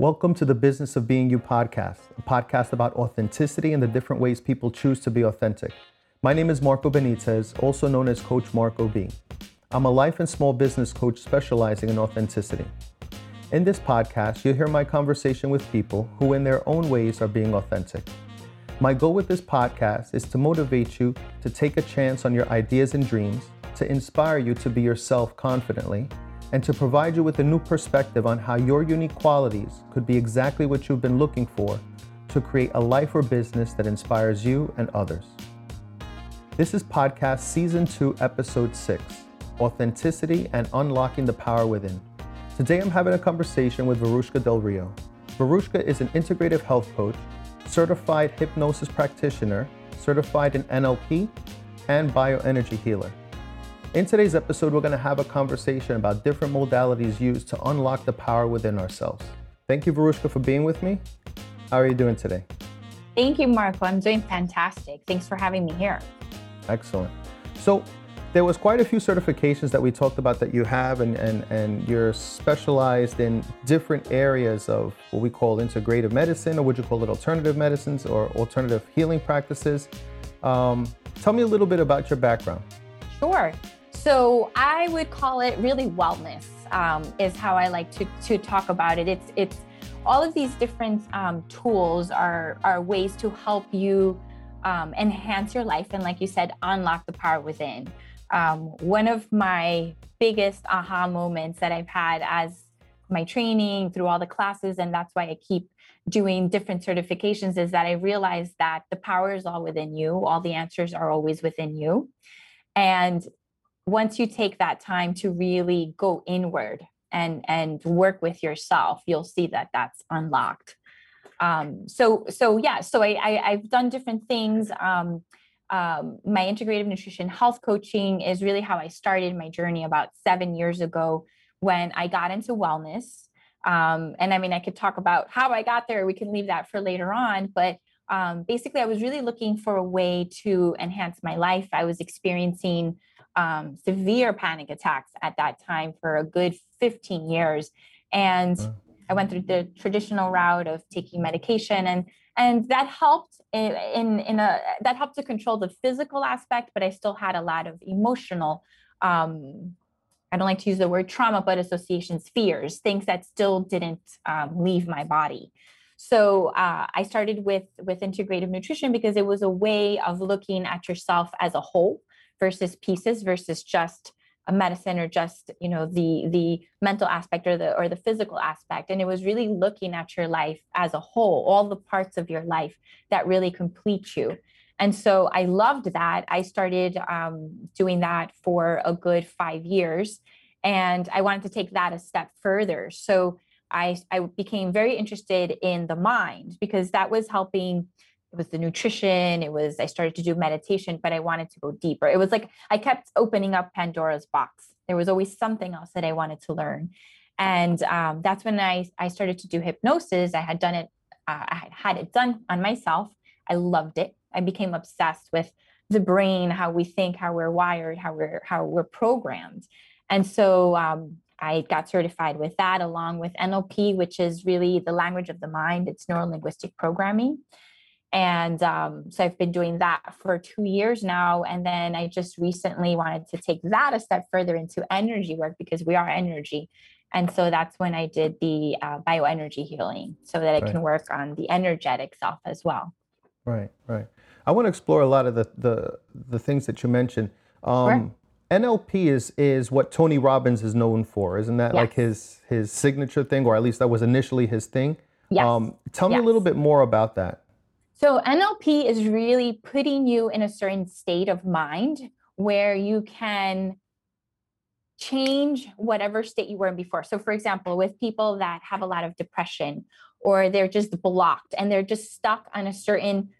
Welcome to the Business of Being You podcast, a podcast about authenticity and the different ways people choose to be authentic. My name is Marco Benitez, also known as Coach Marco B. I'm a life and small business coach specializing in authenticity. In this podcast, you'll hear my conversation with people who, in their own ways, are being authentic. My goal with this podcast is to motivate you to take a chance on your ideas and dreams, to inspire you to be yourself confidently, and to provide you with a new perspective on how your unique qualities could be exactly what you've been looking for to create a life or business that inspires you and others. This is podcast season 2, episode 6 Authenticity and Unlocking the Power Within. Today I'm having a conversation with Veruschka Del Rio. Veruschka is an integrative health coach, certified hypnosis practitioner, certified in NLP, and bioenergy healer. In today's episode, we're going to have a conversation about different modalities used to unlock the power within ourselves. Thank you, Veruschka, for being with me. How are you doing today? Thank you, Marco. I'm doing fantastic. Thanks for having me here. Excellent. So, there was quite a few certifications that we talked about that you have, and, and, and you're specialized in different areas of what we call integrative medicine, or would you call it alternative medicines or alternative healing practices? Um, tell me a little bit about your background. Sure. So I would call it really wellness um, is how I like to to talk about it. It's it's all of these different um, tools are are ways to help you um, enhance your life and, like you said, unlock the power within. Um, one of my biggest aha moments that I've had as my training through all the classes, and that's why I keep doing different certifications, is that I realized that the power is all within you. All the answers are always within you. And once you take that time to really go inward and and work with yourself you'll see that that's unlocked. Um, so so yeah so I, I have done different things. Um, um, my integrative nutrition health coaching is really how i started my journey about seven years ago when i got into wellness. Um, and i mean i could talk about how i got there. We can leave that for later on. But um, basically i was really looking for a way to enhance my life. I was experiencing um, severe panic attacks at that time for a good 15 years. And I went through the traditional route of taking medication and and that helped in, in, in a that helped to control the physical aspect, but I still had a lot of emotional um, I don't like to use the word trauma, but associations, fears, things that still didn't um, leave my body. So uh, I started with with integrative nutrition because it was a way of looking at yourself as a whole versus pieces versus just a medicine or just you know the the mental aspect or the or the physical aspect. And it was really looking at your life as a whole all the parts of your life that really complete you. And so i loved that. I started um, doing that for a good five years and i wanted to take that a step further. So i i became very interested in the mind because that was helping it was the nutrition it was i started to do meditation but i wanted to go deeper. It was like i kept opening up pandora's box. There was always something else that i wanted to learn. And um, that's when I, I started to do hypnosis. I had done it uh, i had had it done on myself. I loved it. I became obsessed with the brain how we think how we're wired how we're how we're programmed. And so um, I got certified with that along with NLP, which is really the language of the mind. It's neuro linguistic programming. And um, so I've been doing that for two years now. And then I just recently wanted to take that a step further into energy work because we are energy. And so that's when I did the uh, bioenergy healing so that I right. can work on the energetic self as well. Right, right. I want to explore a lot of the the, the things that you mentioned. Um, sure. NLP is is what Tony Robbins is known for, isn't that yes. like his his signature thing, or at least that was initially his thing? Yes. Um, tell yes. me a little bit more about that. So, NLP is really putting you in a certain state of mind where you can change whatever state you were in before. So, for example, with people that have a lot of depression or they're just blocked and they're just stuck on a certain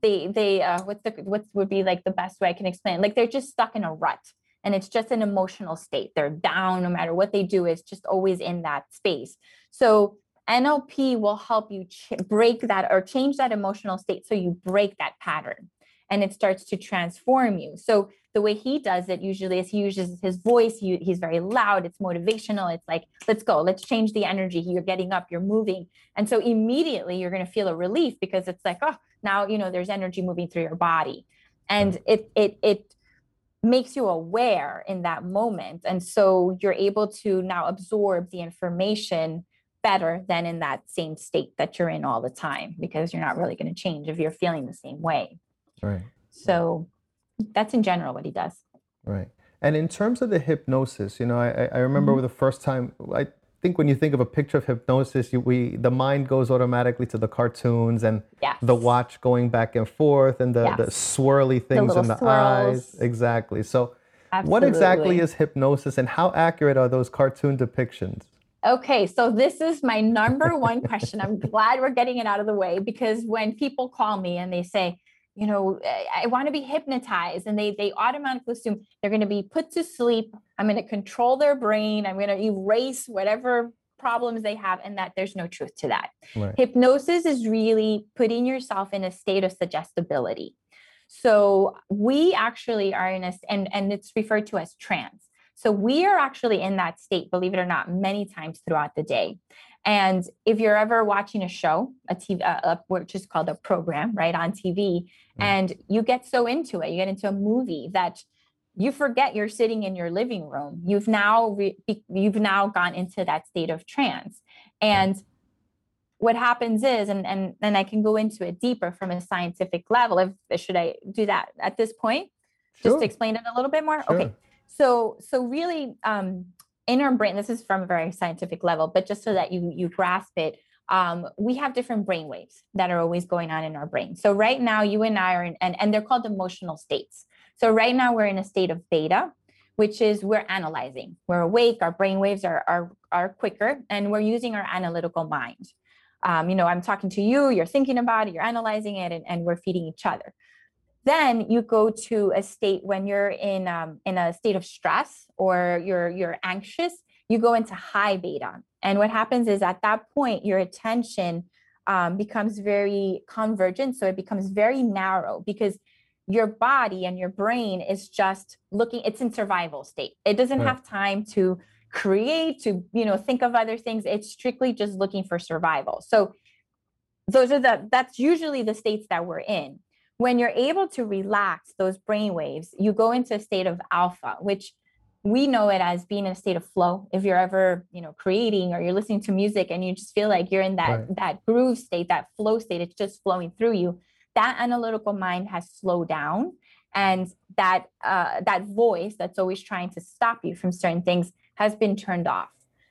they they uh what's the what would be like the best way I can explain? Like they're just stuck in a rut and it's just an emotional state. They're down no matter what they do. Is just always in that space. So NLP will help you ch- break that or change that emotional state so you break that pattern and it starts to transform you. So the way he does it usually is he uses his voice. He, he's very loud. It's motivational. It's like, let's go, let's change the energy. You're getting up, you're moving. And so immediately you're going to feel a relief because it's like, oh, now, you know, there's energy moving through your body. And mm. it, it, it, makes you aware in that moment. And so you're able to now absorb the information better than in that same state that you're in all the time because you're not really going to change if you're feeling the same way. Right. So that's in general what he does. Right. And in terms of the hypnosis, you know, I, I remember mm-hmm. the first time I think when you think of a picture of hypnosis, you, we the mind goes automatically to the cartoons and yes. the watch going back and forth and the, yes. the swirly things the in the swirls. eyes. Exactly. So, Absolutely. what exactly is hypnosis, and how accurate are those cartoon depictions? Okay, so this is my number one question. I'm glad we're getting it out of the way because when people call me and they say, you know, I, want to be hypnotized, and they they automatically assume they're going to be put to sleep. I'm going to control their brain. I'm going to erase whatever problems they have, and that there's no truth to that. Right. Hypnosis is really putting yourself in a state of suggestibility. So we actually are in a and and it's referred to as trance. So we are actually in that state, believe it or not, many times throughout the day. And if you're ever watching a show, a TV, uh, which is called a program, right, on TV, mm-hmm. and you get so into it, you get into a movie that you forget you're sitting in your living room. You've now re- you've now gone into that state of trance, and what happens is, and and and I can go into it deeper from a scientific level. If should I do that at this point, sure. just to explain it a little bit more? Sure. Okay. So so really, um, in our brain, this is from a very scientific level, but just so that you you grasp it, um, we have different brain waves that are always going on in our brain. So right now, you and I are in, and, and they're called emotional states. So right now we're in a state of beta, which is we're analyzing. We're awake, our brain waves are are, are quicker, and we're using our analytical mind. Um, you know, I'm talking to you, you're thinking about it, you're analyzing it, and, and we're feeding each other. Then you go to a state when you're in um, in a state of stress or you're you're anxious. You go into high beta, and what happens is at that point your attention um, becomes very convergent, so it becomes very narrow because your body and your brain is just looking. It's in survival state. It doesn't right. have time to create to you know think of other things. It's strictly just looking for survival. So those are the that's usually the states that we're in when you're able to relax those brain waves, you go into a state of alpha, which we know it as being in a state of flow. If you're ever, you know, creating or you're listening to music and you just feel like you're in that right. that groove state, that flow state, it's just flowing through you. That analytical mind has slowed down, and that uh, that voice that's always trying to stop you from certain things has been turned off.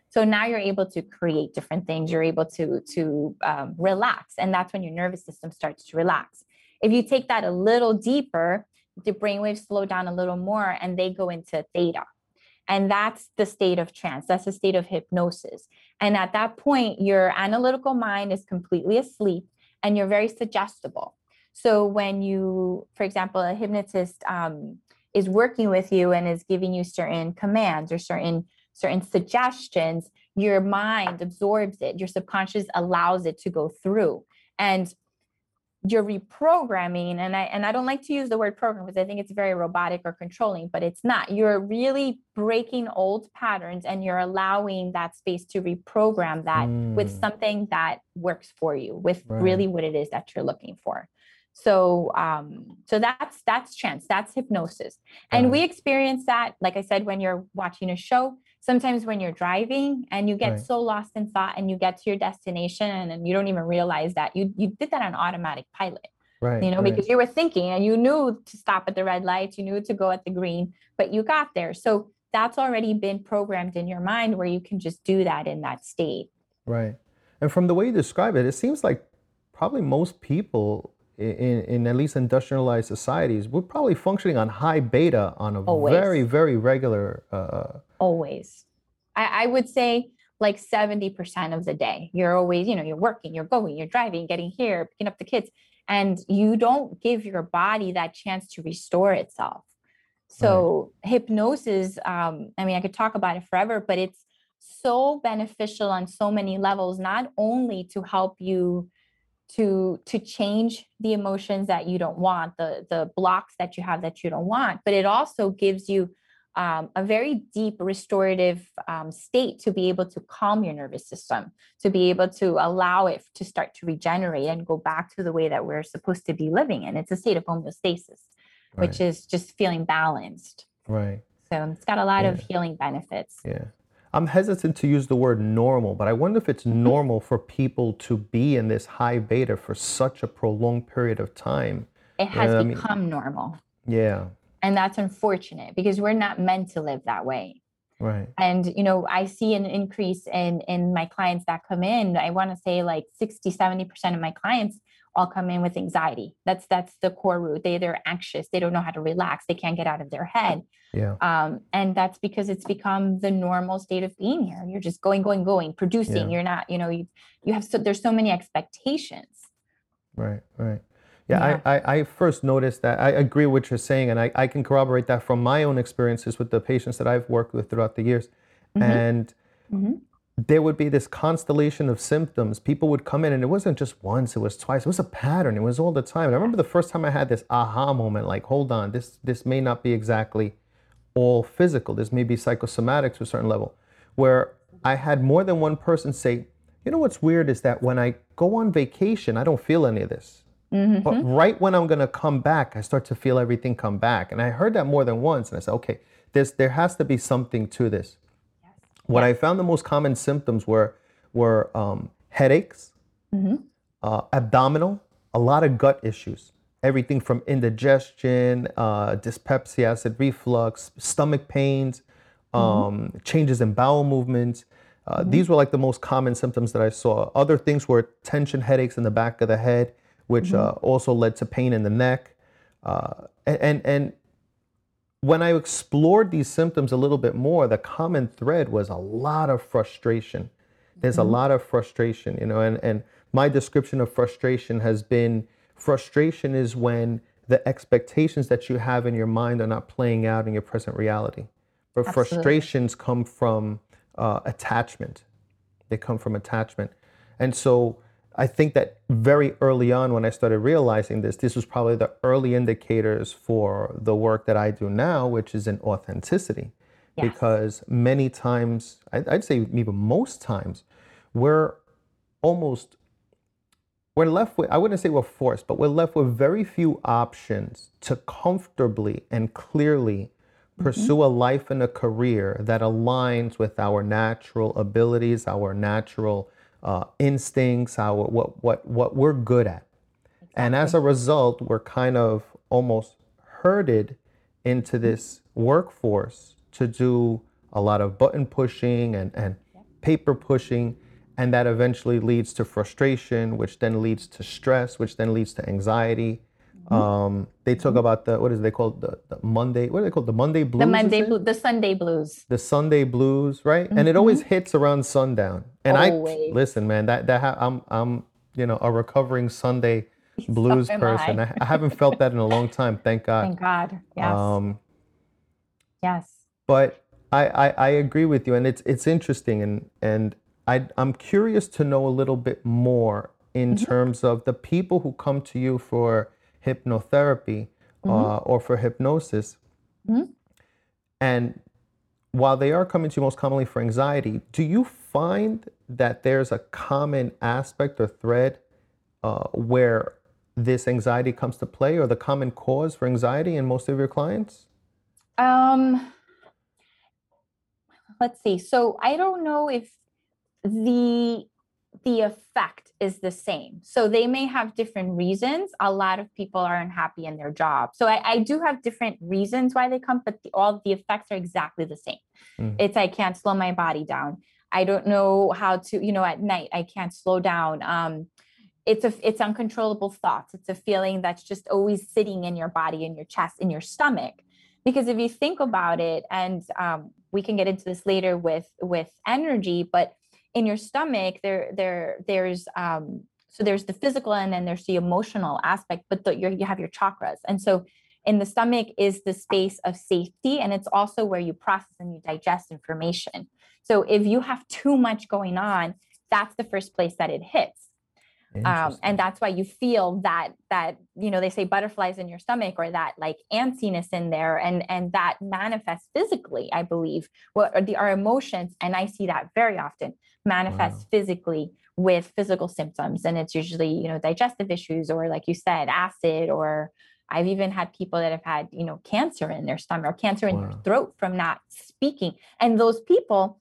So now you're able to create different things. You're able to to um, relax, and that's when your nervous system starts to relax. If you take that a little deeper, the brainwaves slow down a little more and they go into theta. And that's the state of trance. That's the state of hypnosis. And at that point, your analytical mind is completely asleep and you're very suggestible. So when you, for example, a hypnotist um, is working with you and is giving you certain commands or certain certain suggestions, your mind absorbs it. Your subconscious allows it to go through. And you're reprogramming and i and i don't like to use the word program because i think it's very robotic or controlling but it's not you're really breaking old patterns and you're allowing that space to reprogram that mm. with something that works for you with right. really what it is that you're looking for so um so that's that's trance that's hypnosis and we experience that like i said when you're watching a show sometimes when you're driving and you get right. so lost in thought and you get to your destination and, and, you don't even realize that you you did that on automatic pilot right you know right. because you were thinking and you knew to stop at the red lights you knew to go at the green but you got there so that's already been programmed in your mind where you can just do that in that state right and from the way you describe it it seems like probably most people in, in at least industrialized societies, we're probably functioning on high beta on a Always. very, very regular. Uh, Always. I, I would say like 70% of the day. You're always, you know, you're working, you're going, you're driving, getting here, picking up the kids, and you don't give your body that chance to restore itself. So right. hypnosis, um, I mean, I could talk about it forever, but it's so beneficial on so many levels, not only to help you to to change the emotions that you don't want the the blocks that you have that you don't want but it also gives you um, a very deep restorative um, state to be able to calm your nervous system to be able to allow it to start to regenerate and go back to the way that we're supposed to be living in it's a state of homeostasis right. which is just feeling balanced right so it's got a lot yeah. of healing benefits yeah I'm hesitant to use the word normal, but I wonder if it's mm-hmm. normal for people to be in this high beta for such a prolonged period of time. It has you know become I mean? normal. Yeah. And that's unfortunate because we're not meant to live that way. Right. And you know, I see an increase in in my clients that come in. I want to say like 60, 70% of my clients all come in with anxiety. That's that's the core root. They they're anxious. They don't know how to relax. They can't get out of their head. Yeah. Um, and that's because it's become the normal state of being here. You're just going, going, going, producing. Yeah. You're not, you know, you you have so there's so many expectations. Right, right. Yeah, yeah. I, I, I first noticed that. I agree with what you're saying, and I, I can corroborate that from my own experiences with the patients that I've worked with throughout the years. Mm-hmm. And mm-hmm there would be this constellation of symptoms. People would come in, and it wasn't just once; it was twice. It was a pattern. It was all the time. And I remember the first time I had this aha moment, like, "Hold on, this this may not be exactly all physical. This may be psychosomatic to a certain level." Where I had more than one person say, "You know what's weird is that when I go on vacation, I don't feel any of this." Mm-hmm. But right when I'm gonna come back, I start to feel everything come back. And I heard that more than once, and I said, okay, there's there has to be something to this. What I found the most common symptoms were were um, headaches, mm-hmm. uh, abdominal, a lot of gut issues, everything from indigestion, uh, dyspepsia, acid reflux, stomach pains, mm-hmm. um, mm-hmm. changes in bowel movements. Uh, mm-hmm. These were like the most common symptoms that I saw. Other things were tension headaches in the back of the head, which mm-hmm. uh, also led to pain in the neck. Uh, and, and when I explored these symptoms a little bit more, the common thread was a lot of frustration. There's mm-hmm. a lot of frustration, you know, and, and my description of frustration has been frustration is when the expectations that you have in your mind are not playing out in your present reality. But Absolutely. frustrations come from uh, attachment. They come from attachment. And so I think that very early on, when I started realizing this, this was probably the early indicators for the work that I do now, which is in authenticity. Yes. Because many times, I'd say even most times, we're almost we're left with i wouldn't say we're forced but we're left with very few options to comfortably and clearly mm-hmm. pursue a life and a career that aligns with our natural abilities our natural uh, instincts, our what what what we're good at, exactly. and as a result, we're kind of almost herded into this workforce to do a lot of button pushing and and paper pushing, and that eventually leads to frustration, which then leads to stress, which then leads to anxiety. Um, they talk mm-hmm. about the what is it they call the, the Monday what are they called the Monday blues the Monday blues the Sunday blues the Sunday blues right mm-hmm. and it always mm-hmm. hits around sundown and always. I listen man that that ha- I'm I'm you know a recovering Sunday blues so person I. I. haven't felt that in a long time thank God thank God yes um, yes but I, I I agree with you and it's it's interesting and and I I'm curious to know a little bit more in mm-hmm. terms of the people who come to you for hypnotherapy mm-hmm. uh, or for hypnosis. Mm-hmm. And while they are coming to you most commonly for anxiety, do you find that there's a common aspect or thread uh, where this anxiety comes to play or the common cause for anxiety in most of your clients? Um, let's see. So I don't know if the the effect is the same. So they may have different reasons. A lot of people are unhappy in their job. So I, I do have different reasons why they come, but the, all the effects are exactly the same. Mm. It's I can't slow my body down. I don't know how to, you know, at night I can't slow down. Um, it's a it's uncontrollable thoughts. It's a feeling that's just always sitting in your body, in your chest, in your stomach. Because if you think about it, and um, we can get into this later with with energy, but in your stomach there there there's um so there's the physical and then there's the emotional aspect but the, you have your chakras. And so in the stomach is the space of safety and it's also where you process and you digest information. So if you have too much going on that's the first place that it hits. Um, and that's why you feel that that you know they say butterflies in your stomach or that like antsiness in there and and that manifests physically i believe what are the our emotions and i see that very often manifest wow. physically with physical symptoms and it's usually you know digestive issues or like you said acid or i've even had people that have had you know cancer in their stomach or cancer in wow. their throat from not speaking and those people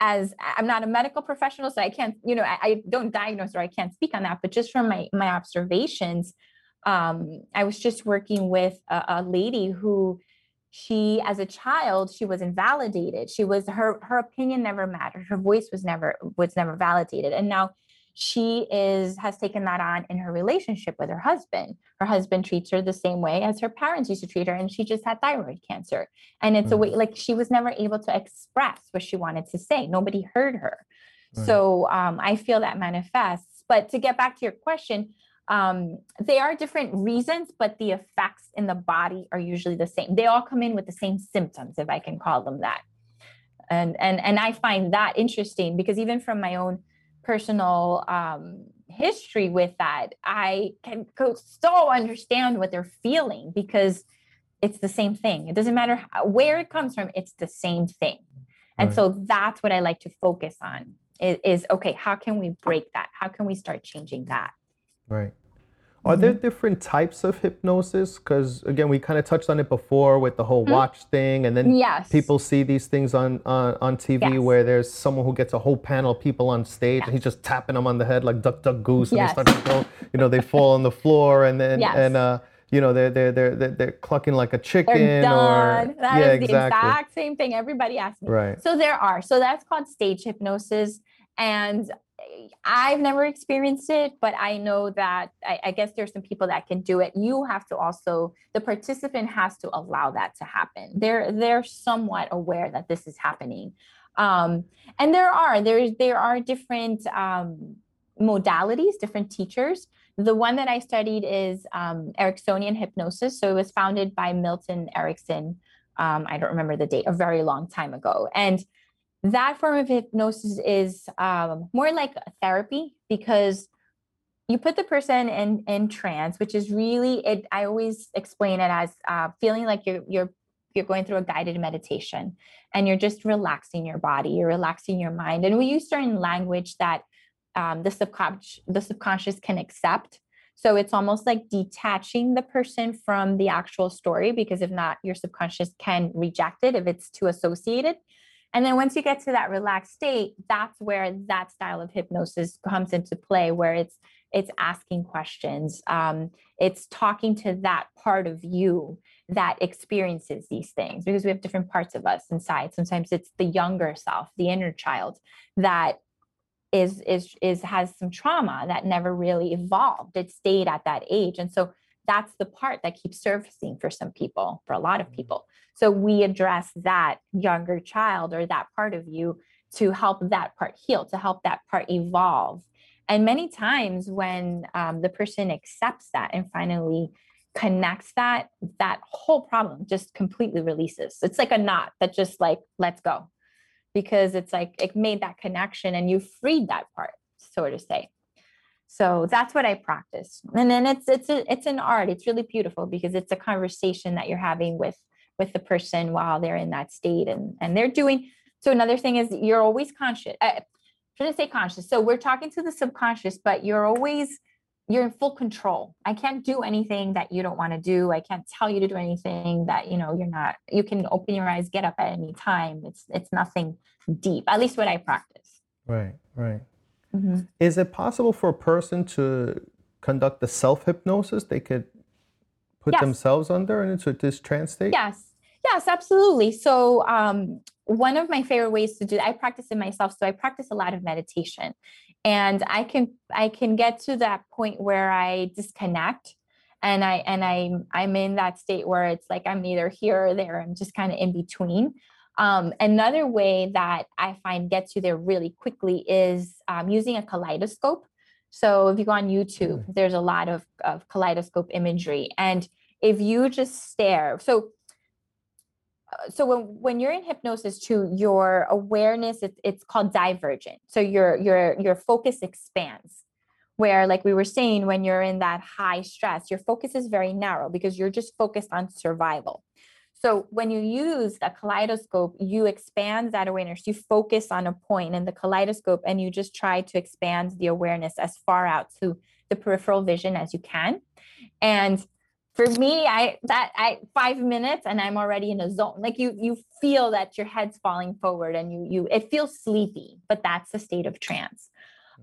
as I'm not a medical professional, so I can't, you know, I, I, don't diagnose or I can't speak on that. But just from my my observations, um, I was just working with a, a lady who she as a child she was invalidated. She was her her opinion never mattered. Her voice was never was never validated. And now she is has taken that on in her relationship with her husband. Her husband treats her the same way as her parents used to treat her and she just had thyroid cancer. And it's mm. a way like she was never able to express what she wanted to say. Nobody heard her. Right. so um, i feel that manifests. But to get back to your question um, they are different reasons but the effects in the body are usually the same they all come in with the same symptoms if i can call them that and and and i find that interesting because even from my own personal um, history with that, I can so understand what they're feeling because it's the same thing. It doesn't matter how, where it comes from, it's the same thing. And right. so that's what I like to focus on is, is okay, how can we break that? How can we start changing that? Right. Are mm-hmm. there different types of hypnosis? Because again, we kind of touched on it before with the whole mm-hmm. watch thing, and then yes. people see these things on on, on TV yes. where there's someone who gets a whole panel of people on stage, and he's just tapping them on the head like duck, duck, goose, and yes. they start to go. You know, they fall on the floor, and then and uh, you know they're they're they're they're, they're clucking like a chicken. They're done. Or, that yeah, is the exactly. exact same thing. Everybody asks me. Right. So there are. So that's called stage hypnosis, and I've never experienced it, but I know that I, I, guess there's some people that can do it. You have to also the participant has to allow that to happen. They're they're somewhat aware that this is happening, um, and there are there there are different um, modalities, different teachers. The one that I studied is um, Ericksonian hypnosis. So it was founded by Milton Erickson. Um, I don't remember the date, a very long time ago, and that form of hypnosis is um, more like therapy because you put the person in in trance which is really it i always explain it as uh, feeling like you're you're you're going through a guided meditation and you're just relaxing your body you're relaxing your mind. And we use certain language that um, the subconscious the subconscious can accept. So it's almost like detaching the person from the actual story because if not your subconscious can reject it if it's too associated and then once you get to that relaxed state, that's where that style of hypnosis comes into play, where it's it's asking questions, um, it's talking to that part of you that experiences these things because we have different parts of us inside. Sometimes it's the younger self, the inner child that is is is has some trauma that never really evolved. It stayed at that age, and so that's the part that keeps surfacing for some people, for a lot of mm-hmm. people. So we address that younger child or that part of you to help that part heal, to help that part evolve. And many times when um, the person accepts that and finally connects that, that whole problem just completely releases. It's like a knot that just like, let's go. Because it's like it made that connection and you freed that part, so to say. So that's what I practice. And then it's it's a, it's an art. It's really beautiful because it's a conversation that you're having with with the person while they're in that state and and they're doing so another thing is you're always conscious. I shouldn't say conscious. So we're talking to the subconscious, but you're always you're in full control. I can't do anything that you don't want to do. I can't tell you to do anything that you know you're not. You can open your eyes, get up at any time. It's it's nothing deep. At least what I practice. Right, right. Mm-hmm. Is it possible for a person to conduct the self hypnosis? They could put yes. themselves under and into this trance state? Yes. Yes, absolutely. So, um, one of my favorite ways to do I practice it myself. So I practice a lot of meditation, and I can I can get to that point where I disconnect, and I and I I'm in that state where it's like I'm neither here or there. I'm just kind of in between. Um, another way that I find gets you there really quickly is um, using a kaleidoscope. So if you go on YouTube, mm. there's a lot of, of kaleidoscope imagery. And if you just stare, so Uh, so when, when you're in hypnosis too, your awareness it's, it's called divergent. So your your your focus expands where like we were saying when you're in that high stress your focus is very narrow because you're just focused on survival. So when you use a kaleidoscope you expand that awareness. You focus on a point in the kaleidoscope and you just try to expand the awareness as far out to the peripheral vision as you can. And for me i that i five minutes and i'm already in a zone. Like you you feel that your head's falling forward and you you it feels sleepy but that's a state of trance.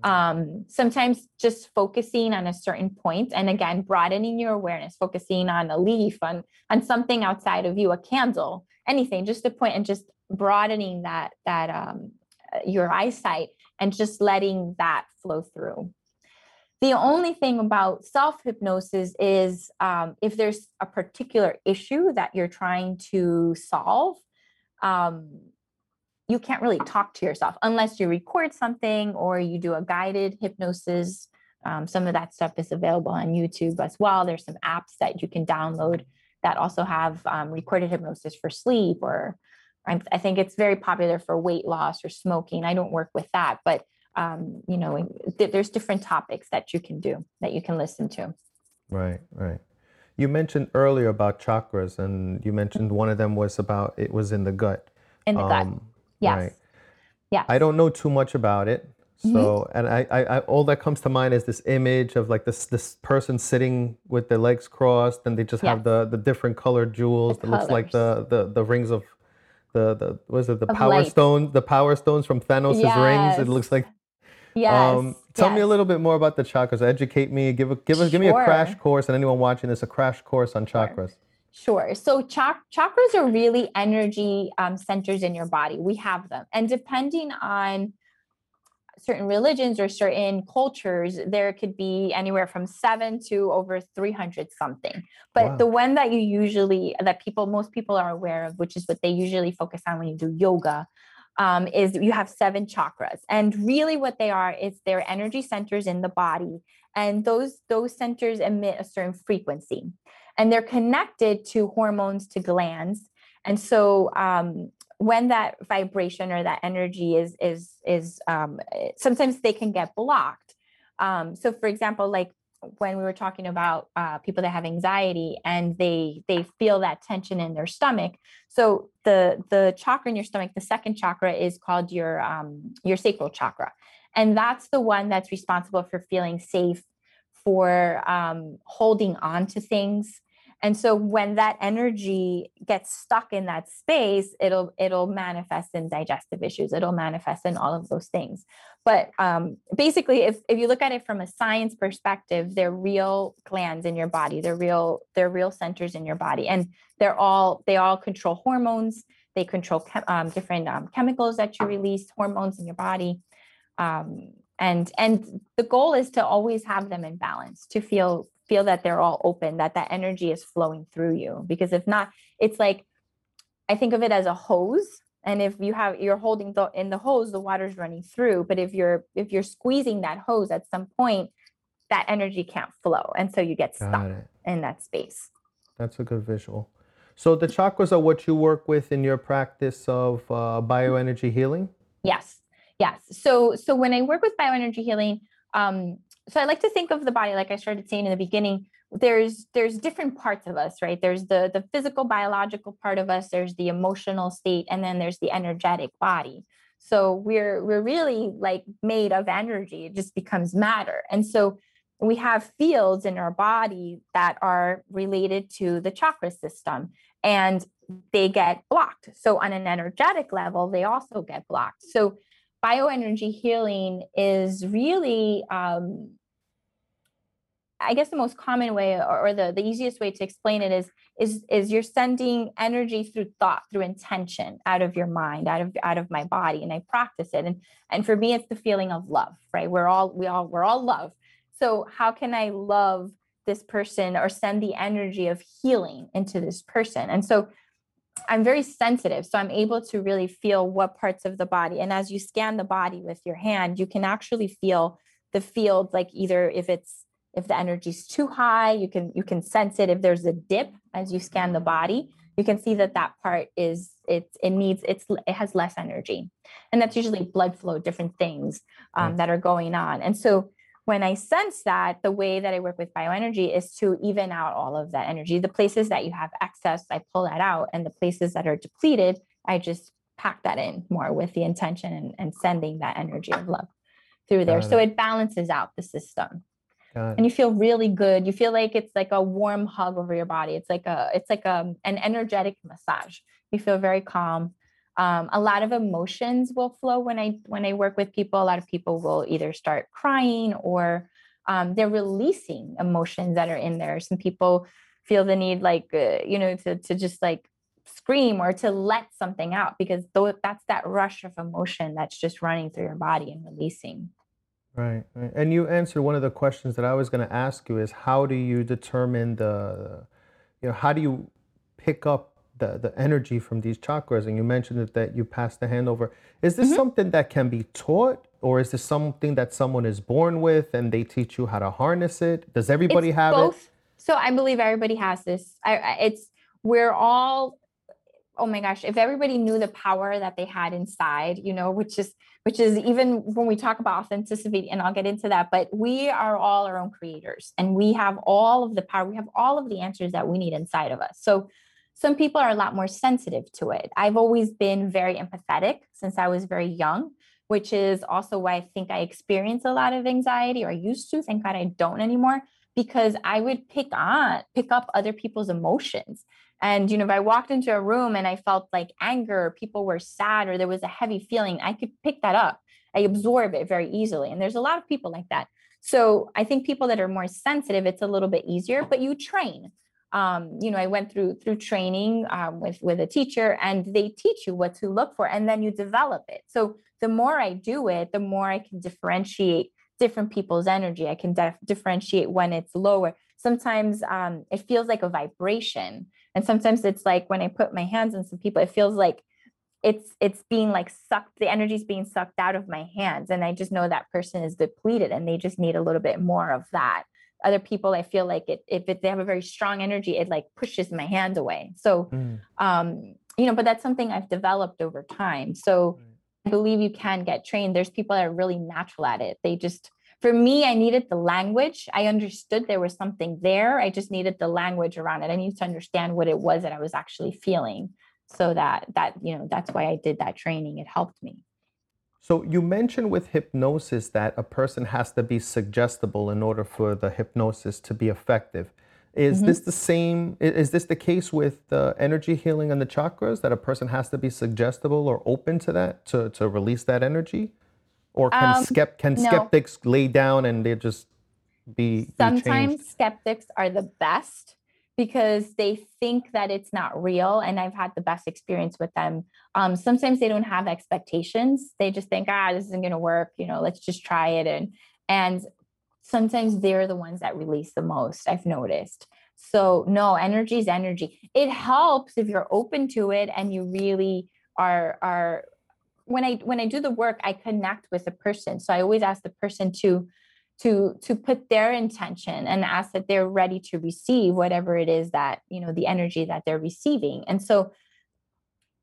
Mm-hmm. um sometimes just focusing on a certain point and again broadening your awareness focusing on a leaf on on something outside of you a candle anything just a point and just broadening that that um your eyesight and just letting that flow through the only thing about self hypnosis is um, if there's a particular issue that you're trying to solve, um, you can't really talk to yourself unless you record something or you do a guided hypnosis. Um, some of that stuff is available on YouTube as well. There's some apps that you can download that also have um, recorded hypnosis for sleep, or I think it's very popular for weight loss or smoking. I don't work with that, but um, you know, th- there's different topics that you can do that you can listen to. Right, right. You mentioned earlier about chakras, and you mentioned one of them was about it was in the gut. In the um, gut. Yes. Right. Yeah. I don't know too much about it. So, mm-hmm. and I, I, I, all that comes to mind is this image of like this this person sitting with their legs crossed, and they just yes. have the the different colored jewels the that colors. looks like the the the rings of the the was it the of power light. stones the power stones from Thanos' yes. rings. It looks like Yes. Um, tell yes. me a little bit more about the chakras. Educate me. Give a, give a, give me a crash course, and anyone watching this a crash course on chakras. Sure. So chak- chakras are really energy um, centers in your body. We have them, and depending on certain religions or certain cultures, there could be anywhere from seven to over 300 something. But wow. the one that you usually, that people, most people are aware of, which is what they usually focus on when you do yoga, um, is you have seven chakras. And really what they are is they're energy centers in the body. And those those centers emit a certain frequency. And they're connected to hormones to glands. And so um, when that vibration or that energy is is is um, sometimes they can get blocked. Um, so for example like when we were talking about uh, people that have anxiety and they they feel that tension in their stomach. So the the chakra in your stomach the second chakra is called your um, your sacral chakra. And that's the one that's responsible for feeling safe for um, holding on to things and so when that energy gets stuck in that space it'll it'll manifest in digestive issues. It'll manifest in all of those things. But um, basically if, if you look at it from a science perspective they're real glands in your body. They're real they're real centers in your body. And they're all they all control hormones. They control chem, um, different um, chemicals that you release hormones in your body. Um, and and the goal is to always have them in balance to feel feel that they're all open that that energy is flowing through you. Because if not it's like i think of it as a hose and if you have you're holding the in the hose the water's running through. But if you're if you're squeezing that hose at some point that energy can't flow and so you get stuck in that space. That's a good visual. So the chakras are what you work with in your practice of uh, bioenergy healing? Yes. Yes. So so when i work with bioenergy healing um, so I like to think of the body like I started saying in the beginning. There's there's different parts of us, right? There's the the physical biological part of us, there's the emotional state, and then there's the energetic body. So we're we're really like made of energy. It just becomes matter. And so we have fields in our body that are related to the chakra system and they get blocked. So on an energetic level, they also get blocked. So bioenergy healing is really um, I guess the most common way or, or, the, the easiest way to explain it is is is you're sending energy through thought, through intention out of your mind, out of out of my body. And I practice it. And and for me, it's the feeling of love, right? We're all we all we're all love. So how can I love this person or send the energy of healing into this person? And so I'm very sensitive. So I'm able to really feel what parts of the body. And as you scan the body with your hand, you can actually feel the field, like either if it's if the energy is too high, you can you can sense it. If there's a dip as you scan the body, you can see that that part is it it needs it's it has less energy, and that's usually blood flow, different things um, that are going on. And so when I sense that, the way that I work with bioenergy is to even out all of that energy. The places that you have excess, I pull that out. And the places that are depleted, I just pack that in more with the intention and, and sending that energy of love through there. Got so it. it balances out the system. And you feel really good. You feel like it's like a warm hug over your body. It's like a it's like a, an energetic massage. You feel very calm. Um, a lot of emotions will flow when I when I work with people. A lot of people will either start crying or um, they're releasing emotions that are in there. Some people feel the need, like uh, you know, to to just like scream or to let something out because though that's that rush of emotion that's just running through your body and releasing. Right, right. And you answered one of the questions that I was going to ask you is how do you determine the, you know, how do you pick up the, the energy from these chakras? And you mentioned that, that you pass the hand over. Is this mm-hmm. something that can be taught or is this something that someone is born with and they teach you how to harness it? Does everybody it's have both. it? So I believe everybody has this. I, it's, we're all oh my gosh if everybody knew the power that they had inside you know which is which is even when we talk about authenticity and i'll get into that but we are all our own creators and we have all of the power we have all of the answers that we need inside of us so some people are a lot more sensitive to it i've always been very empathetic since i was very young which is also why i think i experience a lot of anxiety or used to thank god i don't anymore because i would pick on pick up other people's emotions and, you know, if I walked into a room and I felt like anger, people were sad, or there was a heavy feeling, I could pick that up. I absorb it very easily. And there's a lot of people like that. So I think people that are more sensitive, it's a little bit easier, but you train. Um, you know, I went through through training um, with with a teacher, and they teach you what to look for, and then you develop it. So the more I do it, the more I can differentiate different people's energy. I can def- differentiate when it's lower. Sometimes um, it feels like a vibration and sometimes it's like when i put my hands on some people it feels like it's it's being like sucked the energy is being sucked out of my hands and i just know that person is depleted and they just need a little bit more of that other people i feel like it if it, they have a very strong energy it like pushes my hand away so mm. um you know but that's something i've developed over time so i believe you can get trained there's people that are really natural at it they just for me, I needed the language. I understood there was something there. I just needed the language around it. I needed to understand what it was that I was actually feeling. So that that, you know, that's why I did that training. It helped me. So you mentioned with hypnosis that a person has to be suggestible in order for the hypnosis to be effective. Is mm-hmm. this the same? Is this the case with the energy healing and the chakras that a person has to be suggestible or open to that to, to release that energy? Or can, um, skept, can no. skeptics lay down and they just be, Sometimes be skeptics are the best because they think that it's not real. And I've had the best experience with them. Um, sometimes they don't have expectations. They just think, ah, this isn't going to work. You know, let's just try it. And, and sometimes they're the ones that release the most, I've noticed. So, no, energy is energy. It helps if you're open to it and you really are, are when I when I do the work, I connect with the person. So I always ask the person to to to put their intention and ask that they're ready to receive whatever it is that you know the energy that they're receiving. And so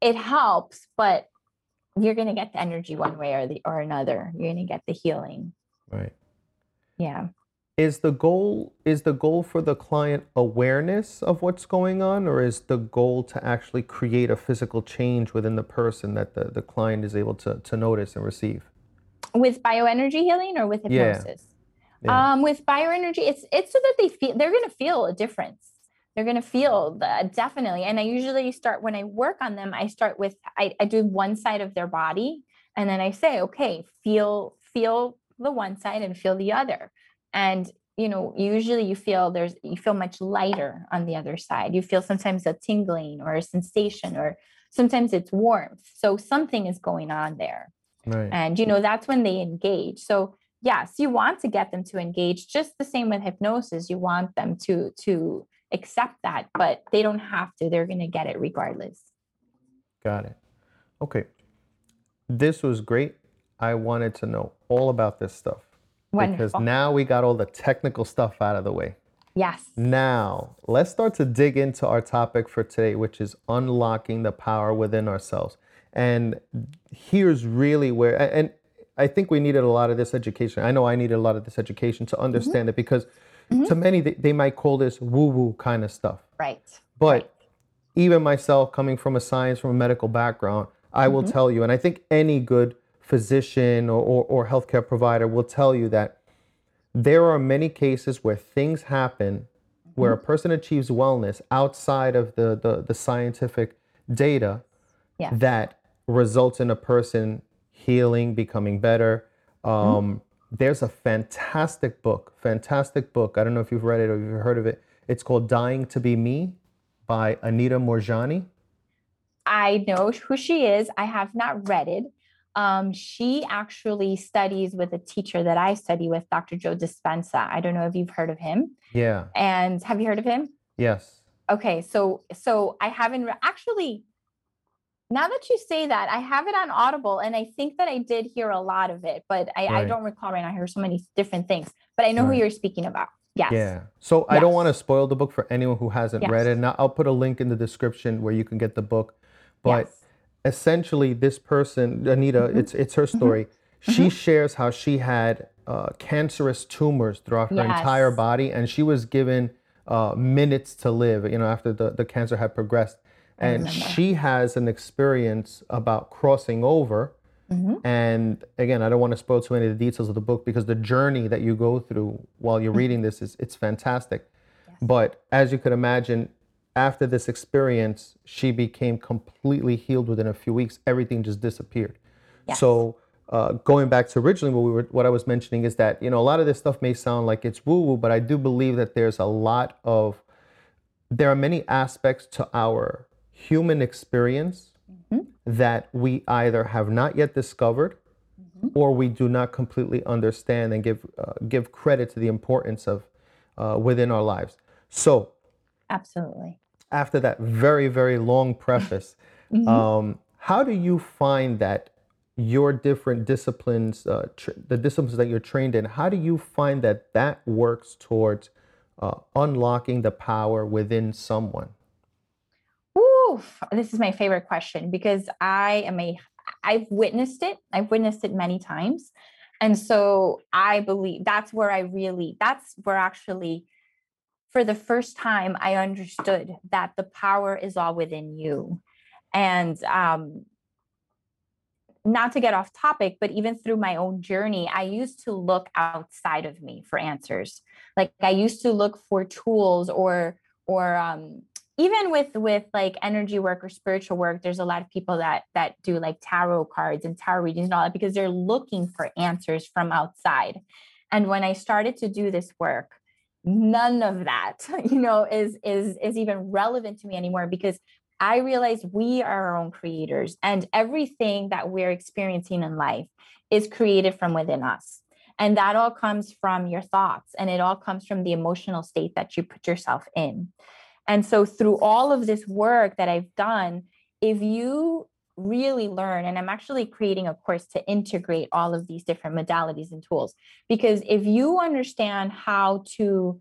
it helps, but you're going to get the energy one way or the or another. You're going to get the healing. Right. Yeah is the goal is the goal for the client awareness of what's going on or is the goal to actually create a physical change within the person that the, the client is able to, to notice and receive with bioenergy healing or with hypnosis yeah. Um, with bioenergy it's it's so that they feel they're going to feel a difference. They're going to feel the, definitely and i usually start when i work on them i start with I, I do one side of their body and then i say okay feel feel the one side and feel the other. And you know usually you feel there's you feel much lighter on the other side. You feel sometimes a tingling or a sensation or sometimes it's warmth. So something is going on there. Right. and you know that's when they engage. So yes you want to get them to engage just the same with hypnosis you want them to to accept that but they don't have to they're going to get it regardless got it okay this was great i wanted to know all about this stuff Wonderful. Because now we got all the technical stuff out of the way. Yes. Now, let's start to dig into our topic for today, which is unlocking the power within ourselves. And here's really where, and I think we needed a lot of this education. I know I needed a lot of this education to Mm-hmm. understand it because mm-hmm. to many they, they might call this woo woo kind of stuff. Right. But Right. even myself, coming from a science, from a medical background, I will mm-hmm. tell you, and I think any good physician or, or, or healthcare provider will tell you that there are many cases where things happen where mm-hmm. a person achieves wellness outside of the, the, the scientific data Yeah. that results in a person healing, becoming better. Um, There's a fantastic book, fantastic book. I don't know if you've read it or you've heard of it. It's called Dying to Be Me by Anita Moorjani. I know who she is. I have not read it. Um, she actually studies with a teacher that I study with, Dr. Joe Dispenza. I don't know if you've heard of him. Yeah. And have you heard of him? Yes. Okay, so so I haven't re- actually. Now that you say that, I have it on Audible, and I think that I did hear a lot of it, but I, I don't recall right now. I hear so many different things, but I know who you're speaking about. Yes. Yeah. So I don't want to spoil the book for anyone who hasn't read it. Yes. Now I'll put a link in the description where you can get the book. But Yes. essentially, this person, Anita, it's it's her story. She shares how she had uh, cancerous tumors throughout her entire body, and she was given uh, minutes to live. You know, after the the cancer had progressed, and she has an experience about crossing over. Mm-hmm. And again, I don't want to spoil too many of the details of the book because the journey that you go through while you're reading this is it's fantastic. But as you could imagine, after this experience, she became completely healed within a few weeks. Everything just disappeared. Yes. So uh, going back to originally what we were, what I was mentioning is that you know a lot of this stuff may sound like it's woo woo, but I do believe that there's a lot of there are many aspects to our human experience that we either have not yet discovered or we do not completely understand and give uh, give credit to the importance of uh, within our lives. So Absolutely. after that very very long preface, um, how do you find that your different disciplines, uh, tr- the disciplines that you're trained in, how do you find that that works towards uh, unlocking the power within someone? Ooh, this is my favorite question because I am a I've witnessed it. I've witnessed it many times. And so I believe that's where I really that's where actually for the first time I understood that the power is all within you. And um not to get off topic, but even through my own journey, I used to look outside of me for answers. Like I used to look for tools or or um even with with like energy work or spiritual work there's a lot of people that that do like tarot cards and tarot readings and all that because they're looking for answers from outside. And when i started to do this work none of that you know is is is even relevant to me anymore because i realize we are our own creators and everything that we're experiencing in life is created from within us. And that all comes from your thoughts and it all comes from the emotional state that you put yourself in and so, through all of this work that I've done, if you really learn, and I'm actually creating a course to integrate all of these different modalities and tools, because if you understand how to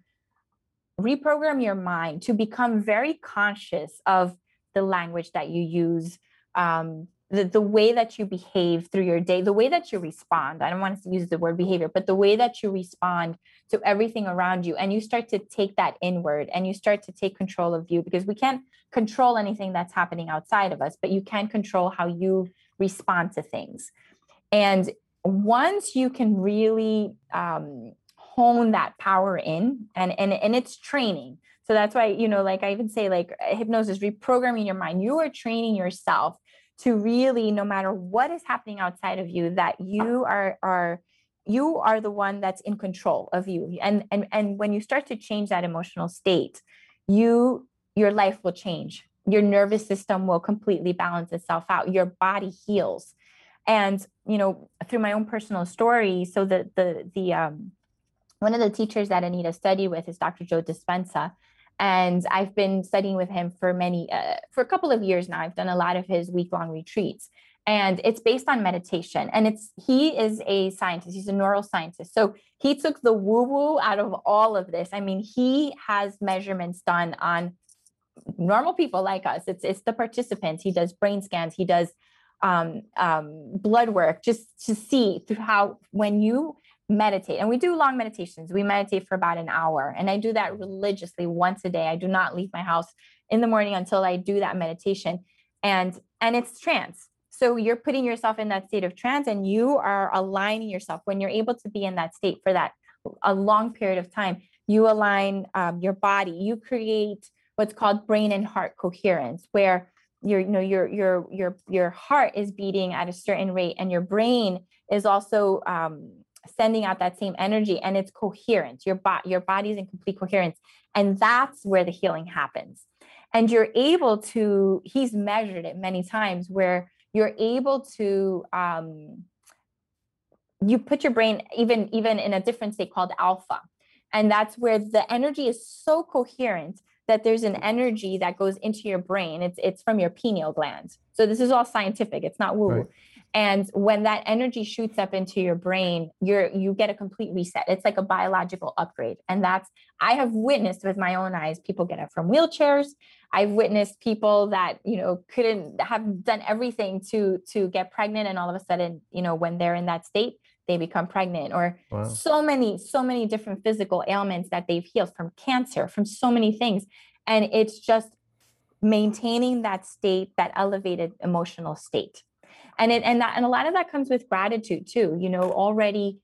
reprogram your mind to become very conscious of the language that you use, um, the, the way that you behave through your day, the way that you respond. I don't want to use the word behavior, but the way that you respond to everything around you. And you start to take that inward and you start to take control of you because we can't control anything that's happening outside of us, but you can control how you respond to things. And once you can really um, hone that power in, and, and, and it's training. So that's why, you know, like I even say, like hypnosis, reprogramming your mind, you are training yourself to really no matter what is happening outside of you that you are are you are the one that's in control of you. And and and when you start to change that emotional state you your life will change. Your nervous system will completely balance itself out. Your body heals. And you know through my own personal story so the the the um one of the teachers that anita studied with is dr joe dispenza and I've been studying with him for many uh, for a couple of years now. I've done a lot of his week long retreats, and it's based on meditation. And it's he is a scientist. He's a neuroscientist, so he took the woo woo out of all of this. I mean, he has measurements done on normal people like us. It's it's the participants. He does brain scans. He does um, um, blood work just to see through how when you meditate and we do long meditations. We meditate for about an hour and i do that religiously once a day. I do not leave my house in the morning until i do that meditation and and it's trance. So you're putting yourself in that state of trance and you are aligning yourself. When you're able to be in that state for that a long period of time you align um, your body. You create what's called brain and heart coherence where your you know your your your your heart is beating at a certain rate and your brain is also um, sending out that same energy and it's coherent your body your body's in complete coherence and that's where the healing happens and you're able to he's measured it many times where you're able to um, you put your brain even even in a different state called alpha and that's where the energy is so coherent that there's an energy that goes into your brain. It's it's from your pineal gland. So this is all scientific. It's not woo. Right. And when that energy shoots up into your brain, you're you get a complete reset. It's like a biological upgrade. And that's I have witnessed with my own eyes people get up from wheelchairs. I've witnessed people that, you know, couldn't have done everything to to get pregnant and all of a sudden, you know, when they're in that state, they become pregnant or wow. so many so many different physical ailments that they've healed from cancer from so many things and it's just maintaining that state that elevated emotional state and it and that and a lot of that comes with gratitude too you know already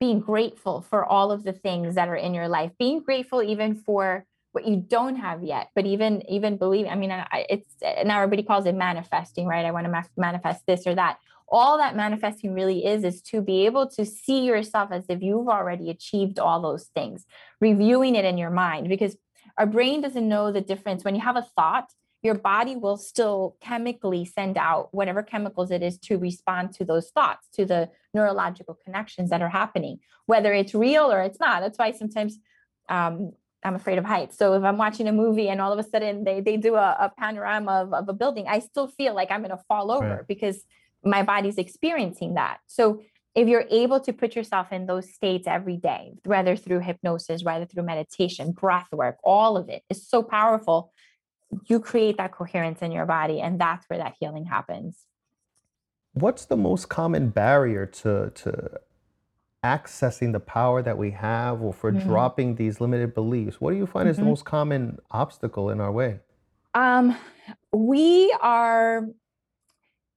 being grateful for all of the things that are in your life being grateful even for what you don't have yet but even even believe i mean I, it's now everybody calls it manifesting right? I want to ma- manifest this or that. All that manifesting really is is to be able to see yourself as if you've already achieved all those things reviewing it in your mind because our brain doesn't know the difference. When you have a thought your body will still chemically send out whatever chemicals it is to respond to those thoughts to the neurological connections that are happening whether it's real or it's not that's why sometimes um, I'm afraid of heights. So if I'm watching a movie and all of a sudden they they do a, a panorama of, of a building, I still feel like I'm going to fall over right. because my body's experiencing that. So if you're able to put yourself in those states every day, whether through hypnosis, whether through meditation, breath work, all of it is so powerful. You create that coherence in your body, and that's where that healing happens. What's the most common barrier to, to accessing the power that we have or for mm-hmm. dropping these limited beliefs? What do you find mm-hmm. is the mm-hmm. most common obstacle in our way? Um, we are